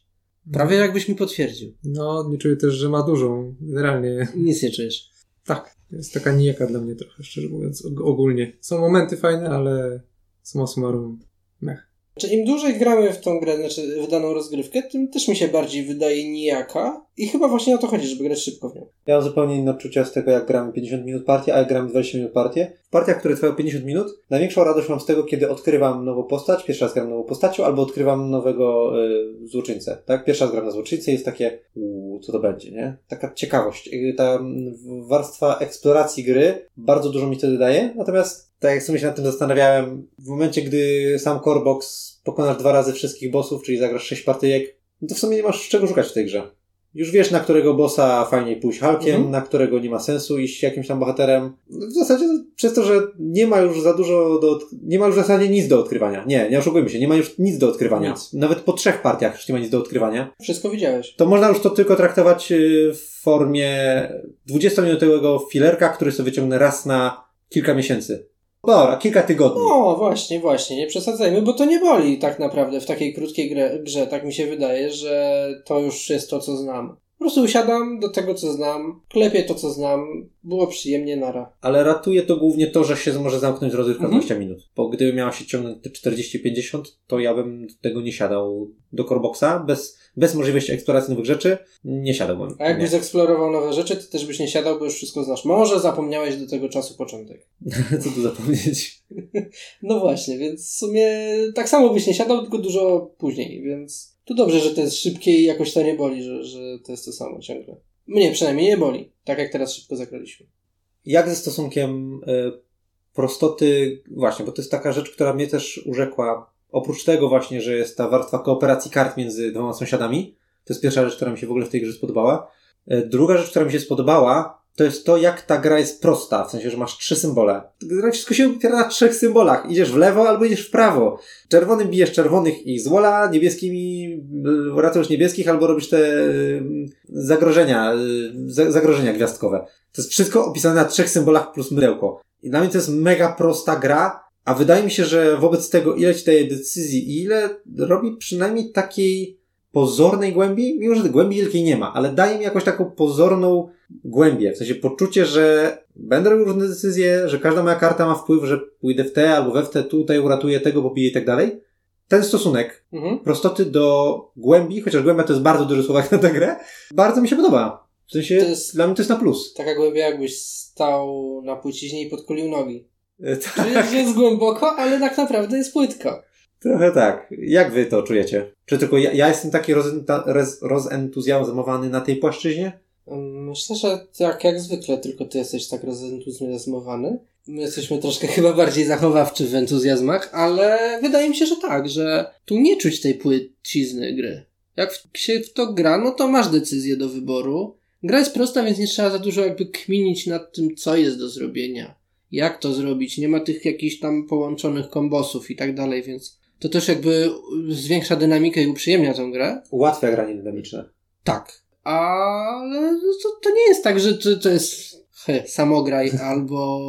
Prawie jakbyś mi potwierdził. No, nie czuję też, że ma dużą. Generalnie Nic nie czujesz. tak. Jest taka nijaka dla mnie trochę, szczerze mówiąc, og- ogólnie. Są momenty fajne, ale summa summarum mech. Znaczy, im dłużej gramy w tą grę, znaczy w daną rozgrywkę, tym też mi się bardziej wydaje nijaka. I chyba właśnie o to chodzi, żeby grać szybko w nią. Ja mam zupełnie inne odczucia z tego, jak gramy 50 minut partię, a jak gramy 20 minut partię. W partiach, które trwają 50 minut, największą radość mam z tego, kiedy odkrywam nową postać, pierwszy raz gram nową postacią, albo odkrywam nowego y, złoczyńcę. Tak? Pierwszy raz gram na złoczyńcę jest takie, uuu, co to będzie, nie? Taka ciekawość. Y, Ta mm, warstwa eksploracji gry bardzo dużo mi wtedy daje, natomiast tak jak sobie się nad tym zastanawiałem, w momencie, gdy sam Corebox pokonasz dwa razy wszystkich bossów, czyli zagrasz sześć partyjek, no to w sumie nie masz czego szukać w tej grze. Już wiesz, na którego bossa fajnie pójść Hulkiem, Mhm. na którego nie ma sensu iść jakimś tam bohaterem. W zasadzie przez to, że nie ma już za dużo do, nie ma już w zasadzie nic do odkrywania. Nie, nie oszukujmy się, nie ma już nic do odkrywania. Nic. Nawet po trzech partiach już nie ma nic do odkrywania. Wszystko widziałeś. To można już to tylko traktować y, w formie 20-minutowego filerka, który sobie wyciągnę raz na kilka miesięcy. Dobra, kilka tygodni. No właśnie, właśnie, nie przesadzajmy, bo to nie boli tak naprawdę w takiej krótkiej grze, grze. Tak mi się wydaje, że to już jest to, co znam. Po prostu usiadam do tego, co znam, klepię to, co znam, było przyjemnie, nara. Ale ratuje to głównie to, że się może zamknąć rozrywka Mhm. 20 minut. Bo gdyby miała się ciągnąć te 40-50, to ja bym tego nie siadał do Coreboxa. Bez, bez możliwości eksploracji nowych rzeczy nie siadałbym. A jakbyś Nie. zeksplorował nowe rzeczy, to też byś nie siadał, bo już wszystko znasz. Może zapomniałeś do tego czasu początek. Co tu zapomnieć? No właśnie, więc w sumie tak samo byś nie siadał, tylko dużo później, więc tu dobrze, że to jest szybkie i jakoś to nie boli, że, że to jest to samo ciągle. Mnie przynajmniej nie boli, tak jak teraz szybko zagraliśmy. Jak ze stosunkiem y, prostoty, właśnie, bo to jest taka rzecz, która mnie też urzekła. Oprócz tego właśnie, że jest ta warstwa kooperacji kart między dwoma sąsiadami, to jest pierwsza rzecz, która mi się w ogóle w tej grze spodobała. Y, Druga rzecz, która mi się spodobała, to jest to, jak ta gra jest prosta, w sensie, że masz trzy symbole. Gra wszystko się opiera na trzech symbolach. Idziesz w lewo albo idziesz w prawo. Czerwonym bijesz czerwonych i złola, niebieskimi y, ratujesz niebieskich albo robisz te y, zagrożenia, za- zagrożenia gwiazdkowe. To jest wszystko opisane na trzech symbolach plus mydełko. I dla mnie to jest mega prosta gra, a wydaje mi się, że wobec tego ile ci daje decyzji i ile robi przynajmniej takiej pozornej głębi, mimo że głębi wielkiej nie ma, ale daje mi jakąś taką pozorną głębię, w sensie poczucie, że będę robił różne decyzje, że każda moja karta ma wpływ, że pójdę w te albo we w te, tutaj uratuję tego, pobiję i tak dalej. Ten stosunek Mhm. prostoty do głębi, chociaż głębia to jest bardzo duży słowak na tę grę, bardzo mi się podoba. W sensie, To jest- dla mnie to jest na plus. Taka głębia jakbyś stał na płyciźnie i podkulił nogi. E, Czyli Tak, że jest głęboko, ale tak naprawdę jest płytko. trochę tak. Jak wy to czujecie? Czy tylko ja, ja jestem taki rozenta- rez- rozentuzjazmowany na tej płaszczyźnie? Myślę, że tak jak zwykle, tylko ty jesteś tak rozentuzjazmowany. My jesteśmy troszkę chyba bardziej zachowawczy w entuzjazmach, ale wydaje mi się, że tak, że tu nie czuć tej płycizny gry. Jak w- się w to gra, no to masz decyzję do wyboru. Gra jest prosta, więc nie trzeba za dużo jakby kminić nad tym, co jest do zrobienia. Jak to zrobić? Nie ma tych jakichś tam połączonych kombosów i tak dalej, więc to też jakby zwiększa dynamikę i uprzyjemnia tę grę. Ułatwia granie dynamiczne. Tak. Ale to, to nie jest tak, że to, to jest he, samograj albo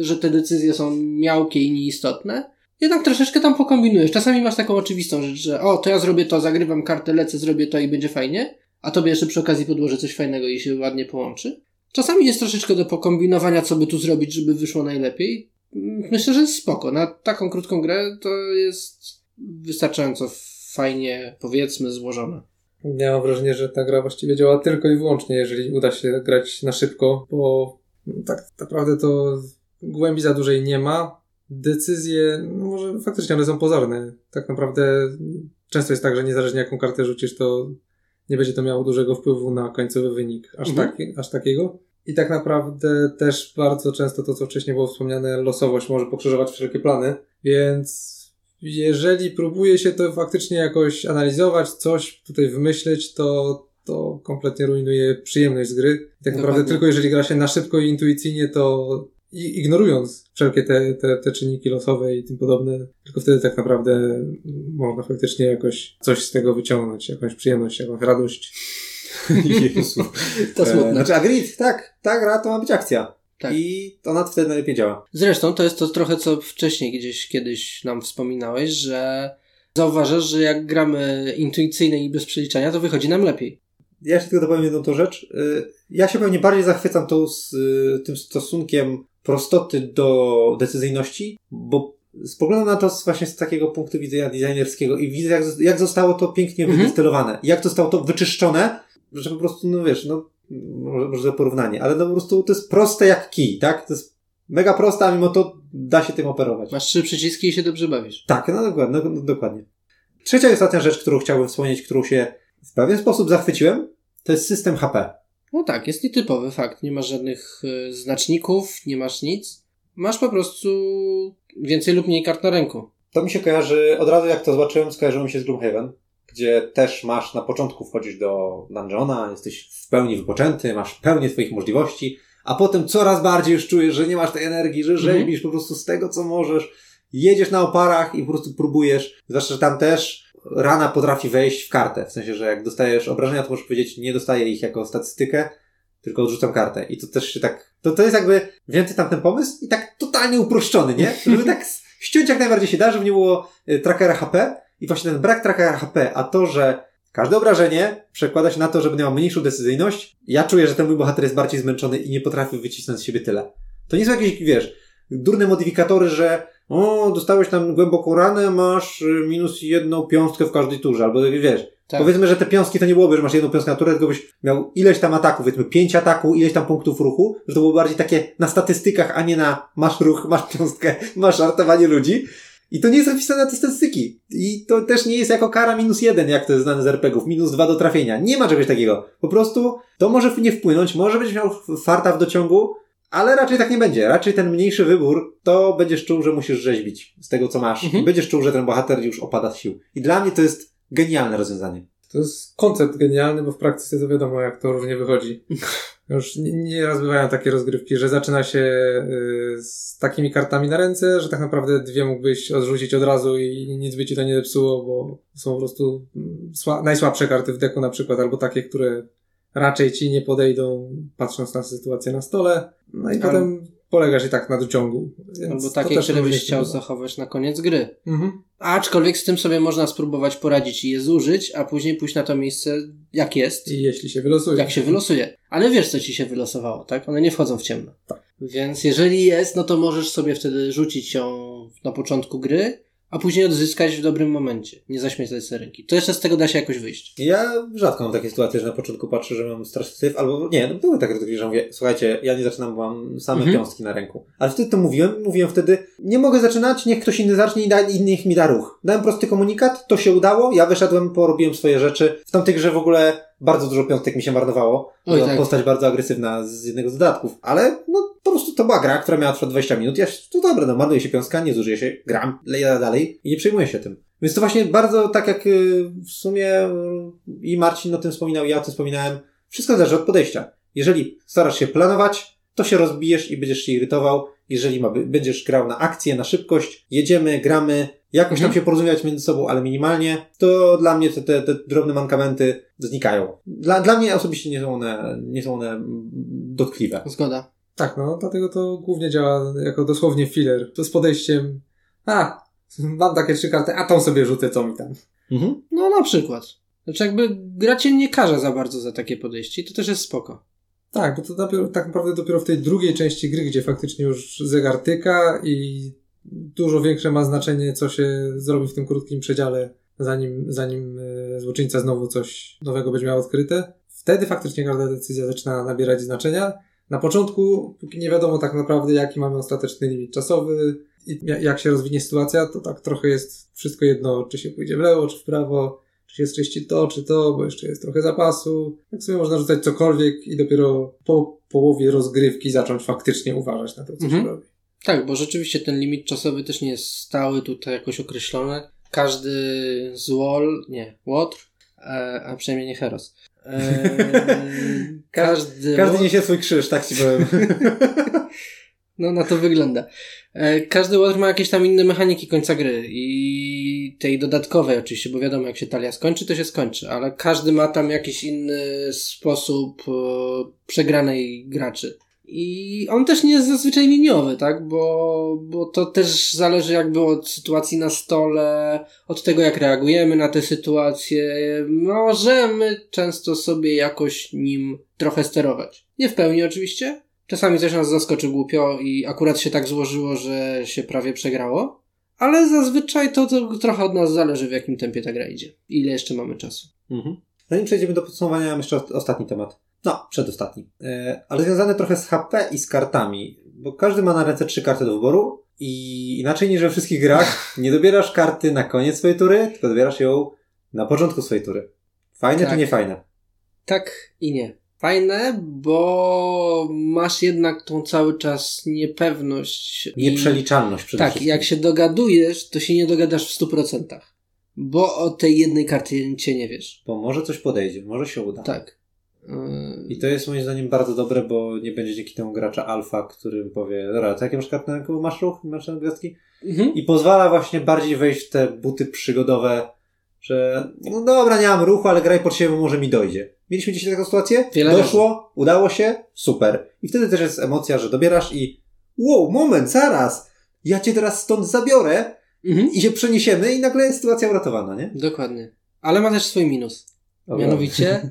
że te decyzje są miałkie i nieistotne. Jednak troszeczkę tam pokombinujesz. Czasami masz taką oczywistą rzecz, że o, to ja zrobię to, zagrywam kartę, lecę, zrobię to i będzie fajnie, a tobie jeszcze przy okazji podłożę coś fajnego i się ładnie połączy. Czasami jest troszeczkę do pokombinowania, co by tu zrobić, żeby wyszło najlepiej. Myślę, że jest spoko. Na taką krótką grę to jest wystarczająco fajnie, powiedzmy, złożone. Ja mam wrażenie, że ta gra właściwie działa tylko i wyłącznie, jeżeli uda się grać na szybko, bo tak naprawdę to głębi za dużej nie ma. Decyzje, no może faktycznie one są pozorne. Tak naprawdę często jest tak, że niezależnie jaką kartę rzucisz, to nie będzie to miało dużego wpływu na końcowy wynik, aż, Mhm. taki, aż takiego. I tak naprawdę też bardzo często to, co wcześniej było wspomniane, losowość może pokrzyżować wszelkie plany, więc jeżeli próbuje się to faktycznie jakoś analizować, coś tutaj wymyśleć, to, to kompletnie rujnuje przyjemność z gry. I tak naprawdę tylko jeżeli gra się na szybko i intuicyjnie, to i ignorując wszelkie te, te, te czynniki losowe i tym podobne, tylko wtedy tak naprawdę można faktycznie jakoś coś z tego wyciągnąć, jakąś przyjemność, jakąś radość. Jezu. To smutne. E, Znaczy, agreed, tak. Ta gra to ma być akcja. Tak. I ona wtedy najlepiej działa. Zresztą to jest to trochę, co wcześniej gdzieś kiedyś nam wspominałeś, że zauważasz, że jak gramy intuicyjnie i bez przeliczania, to wychodzi nam lepiej. Ja jeszcze tylko dopowiem jedną tą rzecz. Y, Ja się pewnie bardziej zachwycam tą, z, y, tym stosunkiem prostoty do decyzyjności, bo spoglądam na to właśnie z takiego punktu widzenia designerskiego i widzę, jak, jak zostało to pięknie Mhm. wydestylowane. Jak zostało to wyczyszczone, że po prostu, no wiesz, no, może, może za porównanie, ale no po prostu to jest proste jak kij, tak? To jest mega proste, a mimo to da się tym operować. Masz trzy przyciski i się dobrze bawisz. Tak, no dokładnie, no, no, dokładnie. Trzecia i ostatnia rzecz, którą chciałbym wspomnieć, którą się w pewien sposób zachwyciłem, to jest system HP. No tak, jest nietypowy fakt. Nie masz żadnych y, znaczników, nie masz nic. Masz po prostu więcej lub mniej kart na ręku. To mi się kojarzy, od razu jak to zobaczyłem, skojarzyło mi się z Gloomhaven, gdzie też masz na początku wchodzić do dungeona, jesteś w pełni wypoczęty, masz pełnię twoich możliwości, a potem coraz bardziej już czujesz, że nie masz tej energii, że Mhm. rzeźbisz po prostu z tego, co możesz, jedziesz na oparach i po prostu próbujesz. Zwłaszcza, że tam też rana potrafi wejść w kartę. W sensie, że jak dostajesz obrażenia, to możesz powiedzieć, nie dostaję ich jako statystykę, tylko odrzucam kartę. I to też się tak, to, to jest jakby więcej tam ten pomysł i tak totalnie uproszczony, nie? Żeby tak ściąć jak najbardziej się da, żeby nie było y, trackera HP i właśnie ten brak trackera HP, a to, że każde obrażenie przekłada się na to, żeby miał mniejszą decyzyjność. Ja czuję, że ten mój bohater jest bardziej zmęczony i nie potrafi wycisnąć z siebie tyle. To nie są jakieś, wiesz, durne modyfikatory, że o, dostałeś tam głęboką ranę, masz y, minus jedną piąstkę w każdej turze, albo wiesz, Tak. Powiedzmy, że te piąski to nie byłoby, że masz jedną piąskę na turę, tylko byś miał ileś tam ataków, powiedzmy pięć ataków, ileś tam punktów ruchu, że to było bardziej takie na statystykach, a nie na masz ruch, masz piąstkę, masz artowanie ludzi. I to nie jest zapisane na te statystyki. I to też nie jest jako kara minus jeden, jak to jest znane z RPGów, minus dwa do trafienia. Nie ma czegoś takiego. Po prostu to może nie wpłynąć, może będziesz miał farta w dociągu, ale raczej tak nie będzie. Raczej ten mniejszy wybór, to będziesz czuł, że musisz rzeźbić z tego, co masz. Mhm. I będziesz czuł, że ten bohater już opada z sił. I dla mnie to jest genialne rozwiązanie. To jest koncept genialny, bo w praktyce to wiadomo, jak to różnie wychodzi. Już nie- nieraz bywają takie rozgrywki, że zaczyna się y, z takimi kartami na ręce, że tak naprawdę dwie mógłbyś odrzucić od razu i nic by ci to nie zepsuło, bo są po prostu mm, sła- najsłabsze karty w deku na przykład, albo takie, które raczej ci nie podejdą, patrząc na sytuację na stole. No i Albo- potem polegasz i tak na dociągu. Albo takie, które byś chciał zachować na koniec gry. Mhm. Aczkolwiek z tym sobie można spróbować poradzić i je zużyć, a później pójść na to miejsce jak jest, I jeśli się wylosuje. jak się wylosuje. Ale wiesz, co ci się wylosowało, tak? One nie wchodzą w ciemno. Tak. Więc jeżeli jest, no to możesz sobie wtedy rzucić ją na początku gry, a później odzyskać w dobrym momencie. Nie zaśmiecać sobie ręki. To jeszcze z tego da się jakoś wyjść. Ja rzadko mam takie sytuacje, że na początku patrzę, że mam straszny syf, albo nie, no były takie że mówię, słuchajcie, ja nie zaczynam, bo mam same Mhm. piąstki na ręku. Ale wtedy to mówiłem, mówiłem wtedy, nie mogę zaczynać, niech ktoś inny zacznie i da, i niech mi da ruch. Dałem prosty komunikat, to się udało, ja wyszedłem, porobiłem swoje rzeczy. W tamtej grze w ogóle bardzo dużo piąstek mi się marnowało. Oj, tak. postać bardzo agresywna z jednego z dodatków. Ale no po prostu to była gra, która miała trwać 20 minut. Ja, to dobra, no marnuje się piąska, nie zużyje się, gram, leję dalej i nie przejmuję się tym. Więc to właśnie bardzo tak jak y, w sumie y, i Marcin o tym wspominał, i ja o tym wspominałem, wszystko zależy od podejścia. Jeżeli starasz się planować, to się rozbijesz i będziesz się irytował. Jeżeli ma, będziesz grał na akcję, na szybkość, jedziemy, gramy, jakoś tam Mhm. się porozumiewać między sobą, ale minimalnie, to dla mnie te, te, te drobne mankamenty znikają. Dla, dla mnie osobiście nie są one, nie są one dotkliwe. Zgoda. Tak, no, dlatego to głównie działa jako dosłownie filler. To z podejściem, a, mam takie trzy karty, a tą sobie rzucę, co mi tam. Mhm. No na przykład. Znaczy jakby gra cię nie karze za bardzo za takie podejście i to też jest spoko. Tak, bo to dopiero, tak naprawdę dopiero w tej drugiej części gry, gdzie faktycznie już zegar tyka i dużo większe ma znaczenie, co się zrobi w tym krótkim przedziale, zanim, zanim e, złoczyńca znowu coś nowego będzie miał odkryte. Wtedy faktycznie każda decyzja zaczyna nabierać znaczenia. Na początku, póki nie wiadomo tak naprawdę, jaki mamy ostateczny limit czasowy i ja- jak się rozwinie sytuacja, to tak trochę jest wszystko jedno, czy się pójdzie w lewo, czy w prawo, czy się streści to, czy to, bo jeszcze jest trochę zapasu. Tak sobie można rzucać cokolwiek i dopiero po połowie rozgrywki zacząć faktycznie uważać na to, co Mhm. się robi. Tak, bo rzeczywiście ten limit czasowy też nie jest stały tutaj jakoś określony. Każdy z wall, nie, łotr, e, a przynajmniej nie heros. E, każdy Każdy łotr- niesie swój krzyż, tak ci powiem. No, na to wygląda. E, Każdy Water ma jakieś tam inne mechaniki końca gry i tej dodatkowej oczywiście, bo wiadomo, jak się talia skończy, to się skończy, ale każdy ma tam jakiś inny sposób przegranej graczy. I on też nie jest zazwyczaj liniowy, tak? Bo, bo to też zależy jakby od sytuacji na stole, od tego jak reagujemy na te sytuacje. Możemy często sobie jakoś nim trochę sterować. Nie w pełni oczywiście, Czasami coś nas zaskoczy głupio i akurat się tak złożyło, że się prawie przegrało. Ale zazwyczaj to, to trochę od nas zależy, w jakim tempie ta gra idzie. Ile jeszcze mamy czasu. Mhm. Zanim przejdziemy do podsumowania, mam jeszcze ostatni temat. No, przedostatni. E, ale związany trochę z HP i z kartami, bo każdy ma na ręce trzy karty do wyboru i inaczej niż we wszystkich grach, nie dobierasz karty na koniec swojej tury, tylko dobierasz ją na początku swojej tury. Fajne Tak. czy nie fajne? Tak i nie. Fajne, bo masz jednak tą cały czas niepewność. i- Nieprzeliczalność przede Tak, wszystkim. jak się dogadujesz, to się nie dogadasz w 100%. Bo o tej jednej karcie nie wiesz. Bo może coś podejdzie, może się uda. Tak. I to jest moim zdaniem bardzo dobre, bo nie będzie dzięki temu gracza alfa, który powie, dobra, to jakie masz kartę masz ruch, masz gwiazdki? Mhm. I pozwala właśnie bardziej wejść w te buty przygodowe, że no dobra, nie mam ruchu, ale graj pod siebie, bo może mi dojdzie. Mieliśmy dzisiaj taką sytuację, Wiele doszło, udało się, super. I wtedy też jest emocja, że dobierasz i wow, moment, zaraz, ja cię teraz stąd zabiorę Mhm. i się przeniesiemy i nagle jest sytuacja uratowana, nie? Dokładnie. Ale ma też swój minus. Dobra. Mianowicie,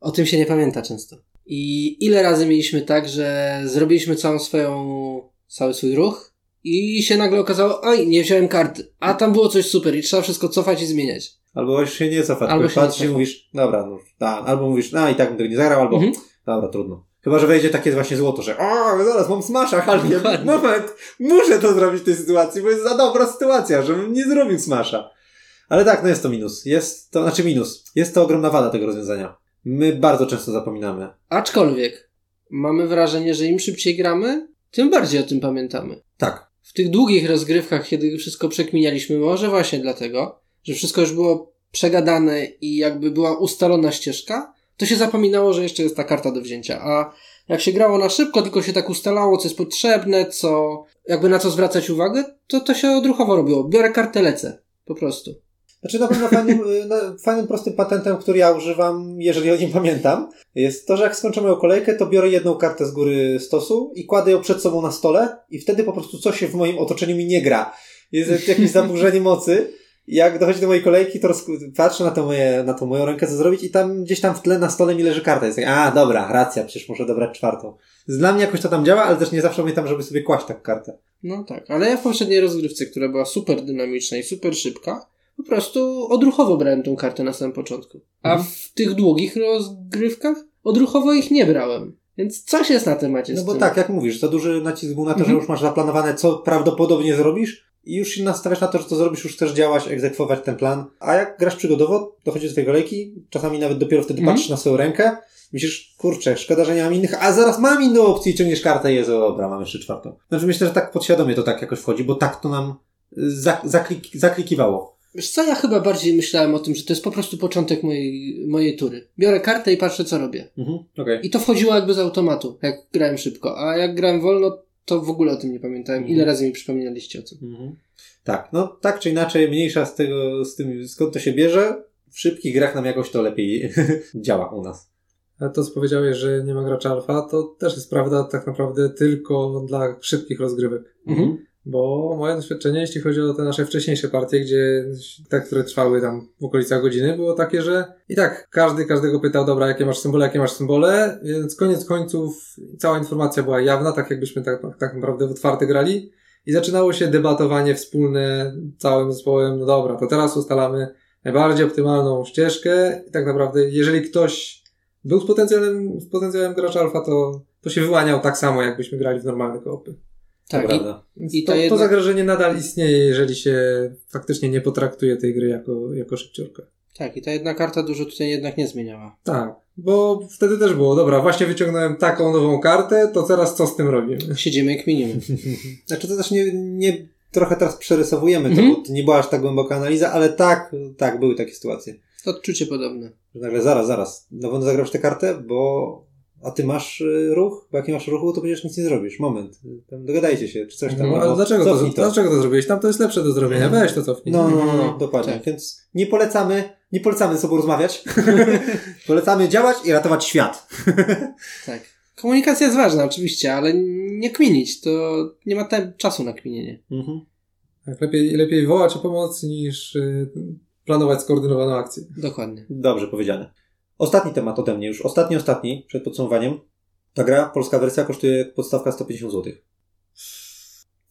o tym się nie pamięta często. I ile razy mieliśmy tak, że zrobiliśmy całą swoją, cały swój ruch i się nagle okazało, oj, nie wziąłem karty, a tam było coś super i trzeba wszystko cofać i zmieniać. Albo już się nie cofać, Albo się patrzysz i mówisz, dobra, no, da, albo mówisz, no i tak bym tego nie zagrał, albo Mhm. dobra, trudno. Chyba, że wejdzie takie właśnie złoto, że o, zaraz mam smasha, Halkiem, moment, muszę to zrobić w tej sytuacji, bo jest za dobra sytuacja, żebym nie zrobił smasha. Ale tak, no jest to minus. Jest to, znaczy minus. Jest to ogromna wada tego rozwiązania. My bardzo często zapominamy. Aczkolwiek, mamy wrażenie, że im szybciej gramy, tym bardziej o tym pamiętamy. Tak. W tych długich rozgrywkach, kiedy wszystko przekminialiśmy, może właśnie dlatego, że wszystko już było przegadane i jakby była ustalona ścieżka, to się zapominało, że jeszcze jest ta karta do wzięcia. A jak się grało na szybko, tylko się tak ustalało, co jest potrzebne, co, jakby na co zwracać uwagę, to to się odruchowo robiło. Biorę kartę, lecę. Po prostu. Znaczy na pewno fajnym, y, fajnym, prostym patentem, który ja używam, jeżeli o nim pamiętam, jest to, że jak skończę moją kolejkę, to biorę jedną kartę z góry stosu i kładę ją przed sobą na stole i wtedy po prostu coś się w moim otoczeniu mi nie gra. Jest jakieś zaburzenie mocy. Jak dochodzi do mojej kolejki, to patrzę na, moje, na tą moją rękę, co zrobić i tam gdzieś tam w tle na stole mi leży karta. Jest tak, a dobra, racja, przecież muszę dobrać czwartą. Dla mnie jakoś to tam działa, ale też nie zawsze pamiętam, żeby sobie kłaść tak kartę. No tak, ale ja w poprzedniej rozgrywce, która była super dynamiczna i super szybka, po prostu odruchowo brałem tą kartę na samym początku. A Mhm. w tych długich rozgrywkach odruchowo ich nie brałem. Więc coś jest na temacie No z bo tym. tak, jak mówisz, za duży nacisk był na to, że Mhm. już masz zaplanowane, co prawdopodobnie zrobisz i już się nastawiasz na to, że to zrobisz, już chcesz działać, egzekwować ten plan. A jak grasz przygodowo, dochodzisz do tej kolejki, czasami nawet dopiero wtedy Mhm. patrzysz na swoją rękę, myślisz, kurczę, szkoda, że nie mam innych, a zaraz mam inną opcję i ciągniesz kartę i jest, dobra, mamy jeszcze czwartą. Znaczy myślę, że tak podświadomie to tak jakoś wchodzi, bo tak to nam y, za, zaklik, zaklikiwało. Wiesz co, ja chyba bardziej myślałem o tym, że to jest po prostu początek mojej, mojej tury. Biorę kartę i patrzę, co robię. Mhm, okej. I to wchodziło jakby z automatu, jak grałem szybko. A jak grałem wolno, to w ogóle o tym nie pamiętałem. Ile Mhm. razy mi przypominaliście o tym? Mhm. Tak, no tak czy inaczej, mniejsza z tego, z tym, skąd to się bierze, w szybkich grach nam jakoś to lepiej działa u nas. A to, co powiedziałeś, że nie ma gracza alfa, to też jest prawda tak naprawdę tylko dla szybkich rozgrywek. Mhm. Bo moje doświadczenie, jeśli chodzi o te nasze wcześniejsze partie, gdzie te, które trwały tam w okolicach godziny, było takie, że i tak każdy każdego pytał, dobra, jakie masz symbole, jakie masz symbole, więc koniec końców cała informacja była jawna, tak jakbyśmy tak, tak naprawdę w otwarte grali. I zaczynało się debatowanie wspólne całym zespołem, no dobra, to teraz ustalamy najbardziej optymalną ścieżkę. I tak naprawdę, jeżeli ktoś był z potencjalem, z potencjałem gracza alfa, to, to się wyłaniał tak samo, jakbyśmy grali w normalne koopy. To Tak, i, prawda. Więc I to, to to jednak- zagrożenie nadal istnieje, jeżeli się faktycznie nie potraktuje tej gry jako, jako szybciorkę. tak, i ta jedna karta dużo tutaj jednak nie zmieniała. Tak, bo wtedy też było, dobra, właśnie wyciągnąłem taką nową kartę, to teraz co z tym robimy? Siedzimy i kminimy. Znaczy to też nie, nie trochę teraz przerysowujemy to, Mhm. bo to nie była aż tak głęboka analiza, ale tak, tak, były takie sytuacje. To odczucie podobne. Że nagle zaraz, zaraz, na pewno zagrasz tę kartę, bo a ty masz y, ruch? Bo jak nie masz ruchu, to przecież nic nie zrobisz. Moment, y, tam dogadajcie się, czy coś tam. No, ale dlaczego to, cofnij dlaczego to zrobiłeś? Tam to jest lepsze do zrobienia, weź to cofnij. No, no, no, Mhm. no, dokładnie. Tak. Więc nie polecamy, nie polecamy ze sobą rozmawiać. polecamy działać i ratować świat. Tak. Komunikacja jest ważna, oczywiście, ale nie kminić. To nie ma te czasu na kminienie. Mhm. Tak, lepiej, lepiej wołać o pomoc niż y, planować skoordynowaną akcję. Dokładnie. Dobrze powiedziane. Ostatni temat ode mnie już. Ostatni, ostatni, przed podsumowaniem. Ta gra, polska wersja, kosztuje podstawka 150 zł.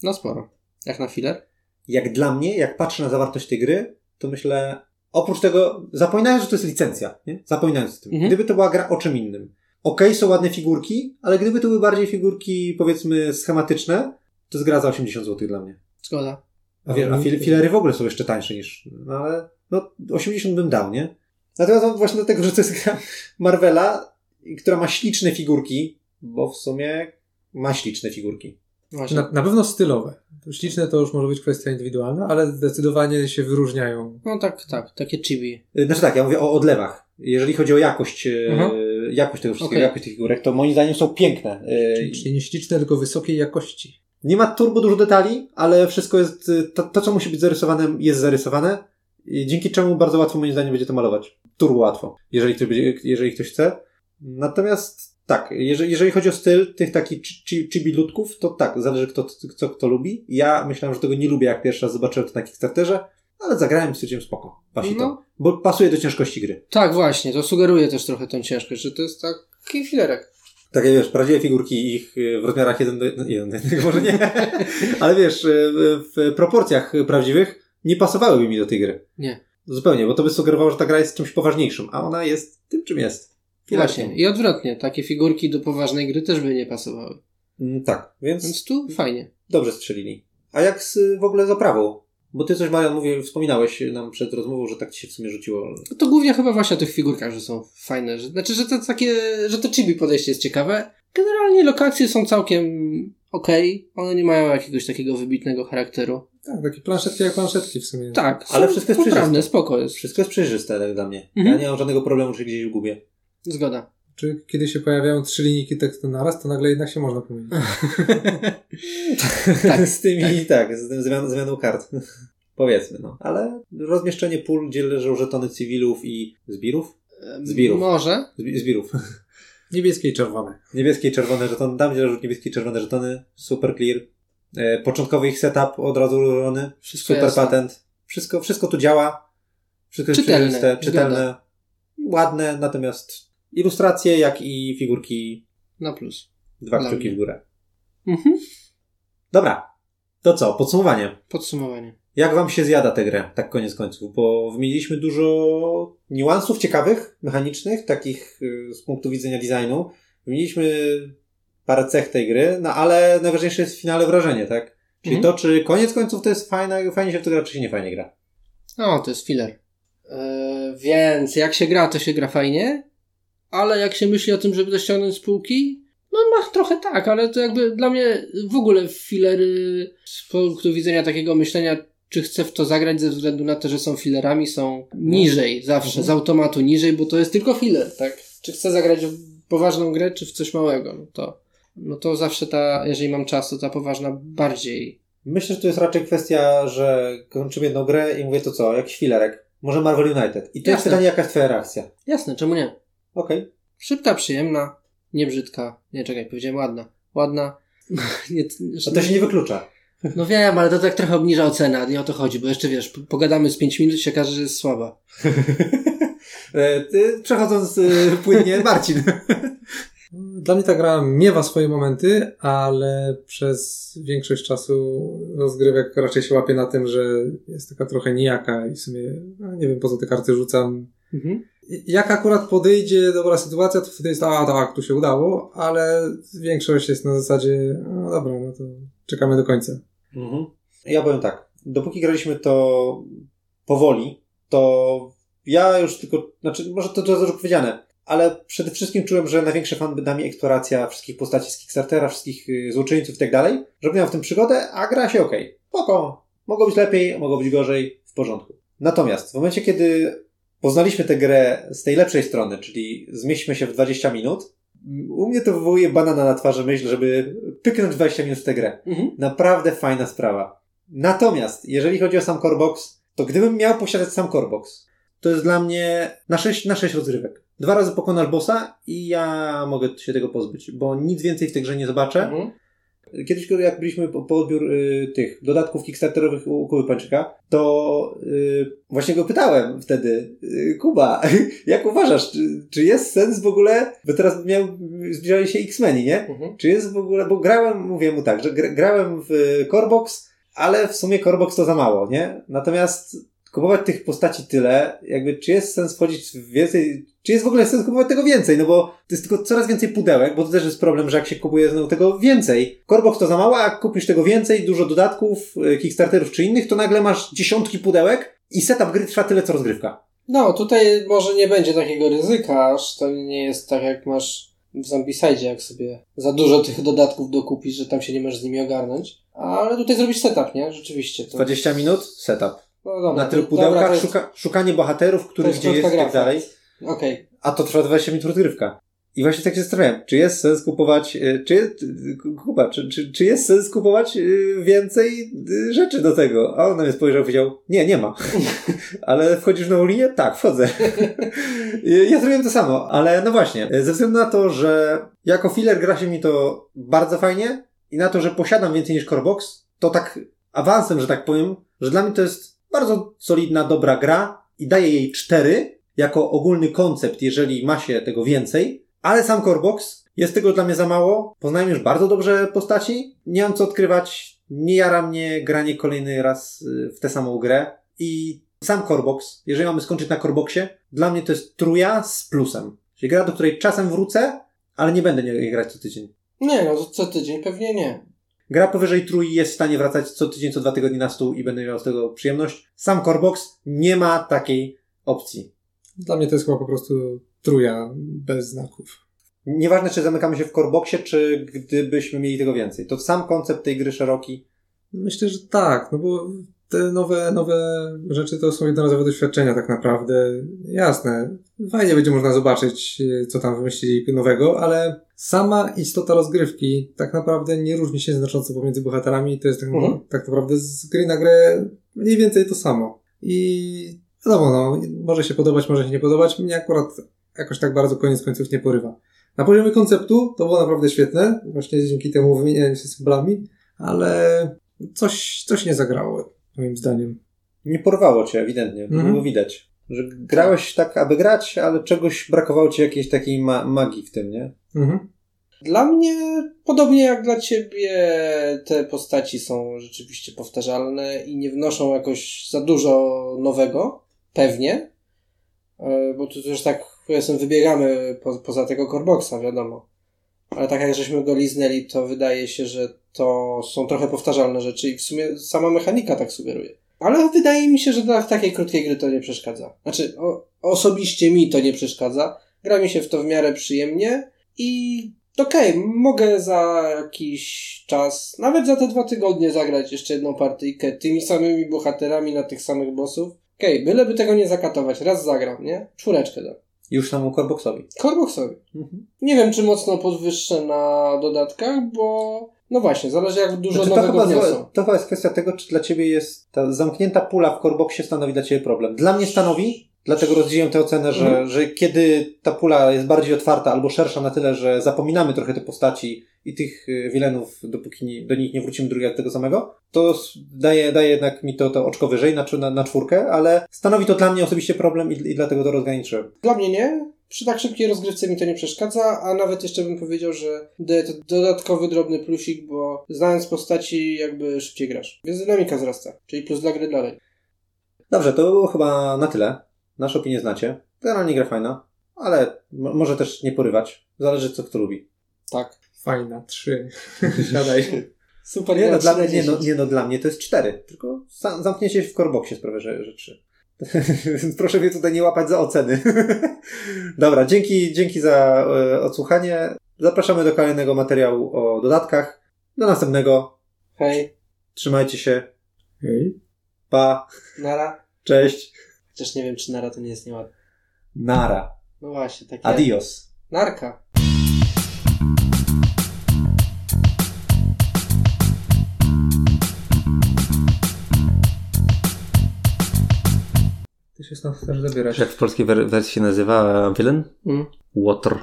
No sporo. Jak na filer? Jak dla mnie, jak patrzę na zawartość tej gry, to myślę, oprócz tego, zapominając, że to jest licencja, nie? Zapominając o tym. Mhm. Gdyby to była gra o czym innym. Okej, są ładne figurki, ale gdyby to były bardziej figurki, powiedzmy, schematyczne, to jest gra za 80 zł dla mnie. Zgoda. A, wie, a fil, filery w ogóle są jeszcze tańsze niż, no ale, no, 80 bym dał, nie? Natomiast właśnie dlatego, że to jest gra Marvela, która ma śliczne figurki, bo w sumie ma śliczne figurki. Właśnie. Na, na pewno stylowe. Śliczne to już może być kwestia indywidualna, ale zdecydowanie się wyróżniają. No tak, tak, takie chibi. Y, Znaczy tak, ja mówię o odlewach. Jeżeli chodzi o jakość, y, Mhm. jakość tego wszystkiego, Okej. jakość tych figurek, to moim zdaniem są piękne. Y, Czyli nie śliczne, tylko wysokiej jakości. Nie ma turbo dużo detali, ale wszystko jest, to, to co musi być zarysowane, jest zarysowane. I dzięki czemu bardzo łatwo moim zdaniem będzie to malować. Turbo łatwo, jeżeli ktoś, będzie, jeżeli ktoś chce. Natomiast tak, jeżeli, jeżeli chodzi o styl tych takich chi- chi- chibi ludków, to tak, zależy kto, co kto lubi. Ja myślałem, że tego nie lubię, jak pierwszy raz zobaczyłem to na Kickstarterze, ale zagrałem i stwierdziłem spoko, pasi to. No. Bo pasuje do ciężkości gry. Tak, właśnie, to sugeruje też trochę tą ciężkość, że to jest taki filerek. Tak jak wiesz, prawdziwe figurki ich y, w rozmiarach 1 do 1, do 1 może nie, ale wiesz, y, w proporcjach prawdziwych nie pasowałyby mi do tej gry. Nie. Zupełnie, bo to by sugerowało, że ta gra jest czymś poważniejszym, a ona jest tym, czym jest. Właśnie. I odwrotnie, takie figurki do poważnej gry też by nie pasowały. Mm, Tak, więc Więc tu fajnie. dobrze strzelili. A jak z, w ogóle z oprawą? Bo ty coś, Marian, mówię, wspominałeś nam przed rozmową, że tak ci się w sumie rzuciło. No to głównie chyba właśnie o tych figurkach, że są fajne. Że, znaczy, że to takie, że to chibi podejście jest ciekawe. Generalnie lokacje są całkiem okej. One nie mają jakiegoś takiego wybitnego charakteru. Tak, takie planszetki jak planszetki w sumie. Tak, Ale wszystko jest poprawne, przejrzyste. spoko jest. Wszystko jest przejrzyste tak dla mnie. Mhm. Ja nie mam żadnego problemu, że gdzieś gubię. Zgoda. Czy kiedy się pojawiają trzy linijki tekstu naraz, to nagle jednak się można pomylić. tak, z tymi, tak, z tym zmian, zmianą kart. Powiedzmy, no. Ale rozmieszczenie pól, gdzie leżą żetony cywilów i zbirów? Zbirów. Może. Zbi- Zbirów. Niebieskie i czerwone. Niebieskie i czerwone żetony. Tam, gdzie leżą niebieskie i czerwone żetony. Super clear. E, początkowy ich setup od razu ułożony. Wszystko Super jasne. patent. Wszystko, wszystko tu działa. Wszystko jest Czytelne, czytelne. zgoda. Ładne, natomiast ilustracje, jak i figurki Na plus. dwa Dla kciuki mnie. w górę. Mhm. Dobra. To co? Podsumowanie. Podsumowanie. Jak wam się zjada tę grę, tak koniec końców? Bo wymieniliśmy dużo niuansów ciekawych, mechanicznych, takich y, z punktu widzenia designu. Wymieniliśmy parę cech tej gry, no ale najważniejsze jest w finale wrażenie, tak? Czyli Mhm. to, czy koniec końców to jest fajna, fajnie się w to gra, czy się nie fajnie gra. No, to jest filler. Yy, więc jak się gra, to się gra fajnie, ale jak się myśli o tym, żeby to ściągnąć z półki, no ma trochę tak, ale to jakby dla mnie w ogóle filery z punktu widzenia takiego myślenia, czy chcę w to zagrać ze względu na to, że są filerami, są niżej zawsze, Mhm. z automatu niżej, bo to jest tylko filler, tak? Czy chcę zagrać w poważną grę, czy w coś małego, no to, no to zawsze ta, jeżeli mam czas, to ta poważna bardziej. Myślę, że to jest raczej kwestia, że kończymy jedną grę i mówię to co, jak filerek. Może Marvel United. I to jest Jasne. pytanie, jaka jest twoja reakcja. Jasne, czemu nie? Okej. Szybka, przyjemna, nie brzydka. Nie, czekaj, powiedziałem ładna. Ładna. nie, No to się nie wyklucza. no wiem, ale to tak trochę obniża ocenę, nie o to chodzi, bo jeszcze wiesz, pogadamy z 5 minut i się okaże, że jest słaba. E, Przechodząc y, płynnie, Marcin. Dla mnie ta gra miewa swoje momenty, ale przez większość czasu rozgrywek raczej się łapie na tym, że jest taka trochę nijaka i w sumie no, nie wiem po co te karty rzucam. Mhm. Jak akurat podejdzie dobra sytuacja, to wtedy jest a tak, tu się udało, ale większość jest na zasadzie no dobra, no to czekamy do końca. Mhm. Ja powiem tak. Dopóki graliśmy to powoli, to ja już tylko, znaczy, może to to za dużo powiedziane, ale przede wszystkim czułem, że największy fan da mi eksploracja wszystkich postaci z Kickstartera, wszystkich y, złoczyńców i tak dalej, że miałem w tym przygodę, a gra się okej. Spoko. Mogło być lepiej, mogło być gorzej, w porządku. Natomiast w momencie, kiedy poznaliśmy tę grę z tej lepszej strony, czyli zmieścimy się w 20 minut, u mnie to wywołuje banana na twarzy myśl, żeby pyknąć 20 minut w tę grę. Mhm. Naprawdę fajna sprawa. Natomiast, jeżeli chodzi o sam Corebox, to gdybym miał posiadać sam Corebox, to jest dla mnie na 6, na 6 rozrywek. Dwa razy pokonasz bossa i ja mogę się tego pozbyć, bo nic więcej w tej grze nie zobaczę. Mhm. Kiedyś, jak byliśmy po, po odbiór y, tych dodatków kickstarterowych u, Kuby Pańczyka, to y, właśnie go pytałem wtedy, y, Kuba, jak uważasz, czy, czy jest sens w ogóle, bo teraz miał, zbliżali się X-Meni, nie? Mhm. Czy jest w ogóle, bo grałem, mówię mu tak, że gra, grałem w Corebox, ale w sumie Corebox to za mało, nie? Natomiast kupować tych postaci tyle, jakby czy jest sens wchodzić w więcej, czy jest w ogóle sens kupować tego więcej, no bo to jest tylko coraz więcej pudełek, bo to też jest problem, że jak się kupuje znowu tego więcej, Corebox to za mało, a jak kupisz tego więcej, dużo dodatków, y, Kickstarterów czy innych, to nagle masz dziesiątki pudełek i setup gry trwa tyle co rozgrywka. No, tutaj może nie będzie takiego ryzyka, aż to nie jest tak jak masz w Zombicide, jak sobie za dużo tych dodatków dokupisz, że tam się nie możesz z nimi ogarnąć. Ale tutaj zrobić setup, nie? Rzeczywiście. To... 20 minut, setup. No dobra, Na tylu pudełkach, jest- szuka, szukanie bohaterów, których gdzie jest i tak dalej. Okej. A to trwa 20 minut rozgrywka. I właśnie tak się zastanawiałem, czy jest sens kupować, y, czy, jest- Kuba, czy, czy, czy jest sens kupować y, więcej y, rzeczy do tego? A on na mnie spojrzał i powiedział, nie, nie ma. ale wchodzisz nową linię? Tak, wchodzę. Ja zrobiłem to samo, ale no właśnie, ze względu na to, że jako filler gra się mi to bardzo fajnie i na to, że posiadam więcej niż Corebox, to tak awansem, że tak powiem, że dla mnie to jest bardzo solidna, dobra gra i daję jej cztery jako ogólny koncept, jeżeli ma się tego więcej, ale sam Corebox jest tego dla mnie za mało. Poznałem już bardzo dobrze postaci, nie mam co odkrywać, nie jara mnie granie kolejny raz y, w tę samą grę i sam Corebox, jeżeli mamy skończyć na Coreboxie, dla mnie to jest truja z plusem. Czyli gra, do której czasem wrócę, ale nie będę nie grać co tydzień. Nie, no co tydzień pewnie nie. Gra powyżej trój jest w stanie wracać co tydzień, co dwa tygodnie na stół i będę miał z tego przyjemność. Sam Corebox nie ma takiej opcji. Dla mnie to jest chyba po prostu truja bez znaków. Nieważne, czy zamykamy się w Coreboxie, czy gdybyśmy mieli tego więcej. To sam koncept tej gry szeroki. Myślę, że tak, no bo te nowe, nowe rzeczy to są jednorazowe doświadczenia tak naprawdę. Jasne, fajnie będzie można zobaczyć, co tam wymyślili nowego, ale sama istota rozgrywki tak naprawdę nie różni się znacząco pomiędzy bohaterami. To jest tak, Mhm. tak naprawdę z gry na grę mniej więcej to samo. I wiadomo, no, może się podobać, może się nie podobać. Mnie akurat jakoś tak bardzo koniec końców nie porywa. Na poziomie konceptu to było naprawdę świetne, właśnie dzięki temu wymienianiu się symbolami, ale coś, coś nie zagrało, moim zdaniem. Nie porwało cię, ewidentnie. To Mhm. było widać. Że grałeś tak, aby grać, ale czegoś brakowało ci jakiejś takiej ma- magii w tym, nie? Mhm. Dla mnie, podobnie jak dla ciebie, te postaci są rzeczywiście powtarzalne i nie wnoszą jakoś za dużo nowego. Pewnie. E, Bo tu też tak, powiedzmy, wybiegamy po, poza tego Coreboxa, wiadomo. Ale tak jak żeśmy go liznęli, to wydaje się, że to są trochę powtarzalne rzeczy i w sumie sama mechanika tak sugeruje. Ale wydaje mi się, że dla takiej krótkiej gry to nie przeszkadza. Znaczy, o, osobiście mi to nie przeszkadza. Gra mi się w to w miarę przyjemnie i okej, mogę za jakiś czas, nawet za te dwa tygodnie zagrać jeszcze jedną partyjkę tymi samymi bohaterami na tych samych bossów. Okej, byleby tego nie zakatować, raz zagram, nie? Czwóreczkę dam. Już samemu Coreboxowi. Coreboxowi. Nie wiem, czy mocno podwyższę na dodatkach, bo no właśnie, zależy jak dużo Znaczy, to, nowego chyba, wniosą. to chyba jest kwestia tego, czy dla ciebie jest ta zamknięta pula w Coreboxie stanowi dla ciebie problem. Dla mnie stanowi, dlatego rozdzieliłem tę ocenę, że, Mhm. że kiedy ta pula jest bardziej otwarta albo szersza na tyle, że zapominamy trochę te postaci i tych y, wilenów, dopóki nie, do nich nie wrócimy drugi raz tego samego, to daje, daje jednak mi to, to oczko wyżej na, na, na czwórkę, ale stanowi to dla mnie osobiście problem i, i dlatego to rozgraniczyłem. Dla mnie nie. Przy tak szybkiej rozgrywce mi to nie przeszkadza, a nawet jeszcze bym powiedział, że daje to dodatkowy drobny plusik, bo znając postaci jakby szybciej grasz. Więc dynamika wzrasta, czyli plus dla gry dalej. Dobrze, to było chyba na tyle. Nasze opinie znacie. Generalnie gra fajna, ale mo- może też nie porywać. Zależy co kto lubi. Tak. Fajna, trzy. Siadaj. Super, Nie no, dla, 3 na mnie- nie, no, 10. nie no, dla mnie to jest cztery. Tylko sam, zamknięcie się w Coreboxie sprawia, że, że trzy. Więc proszę mnie tutaj nie łapać za oceny. Dobra, dzięki, dzięki za e, odsłuchanie. Zapraszamy do kolejnego materiału o dodatkach. Do następnego. Hej, Trzymajcie się. Hej. Pa. nara. Cześć. Chociaż nie wiem, czy nara to nie jest nieładne. Nara. No właśnie, takie... Adios. Narka. Się stąd chcesz zabierać. Jak w polskiej wer- wersji się nazywa wielen? Mm. Water.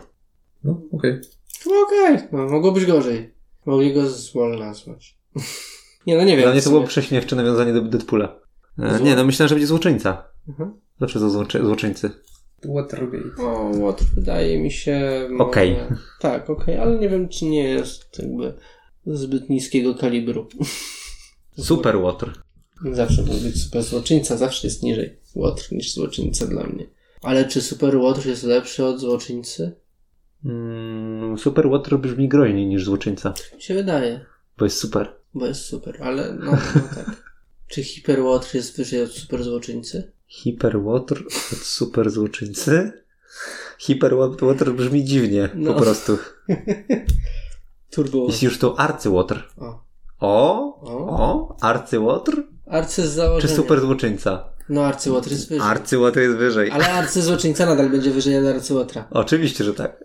No, okej. No okej, no, mogło być gorzej. Mogli go Small nazwać. nie, no nie wiem. Dla mnie to było prześmiewcze nawiązanie do Deadpoola. E, Zło- nie, no myślałem, że będzie złoczyńca. Mhm. Zawsze to złoczy- złoczyńcy. Watergate. O, Łotr wydaje mi się... może- Okej. Tak, okej, ale nie wiem, czy nie jest jakby zbyt niskiego kalibru. Super Water. Zawsze mógł być super złoczyńca, zawsze jest niżej Łotr niż złoczyńca dla mnie. Ale czy super Łotr jest lepszy od złoczyńcy? Mm, super Water brzmi groźniej niż złoczyńca, Mi się wydaje, bo jest super. bo jest super, ale no, no tak. Czy hiper Łotr jest wyżej od super złoczyńcy? Hiper Water od super złoczyńcy? Hyperwater brzmi dziwnie, No. po prostu. Turbo. Jest już to Arcywater. O. O, O. Arcywater? Arcy z Czy założenia. super złoczyńca? No arcyłotr jest wyżej. Arcyłotr jest wyżej. Ale arcyzłoczyńca nadal będzie wyżej od arcyłotra. Oczywiście, że tak.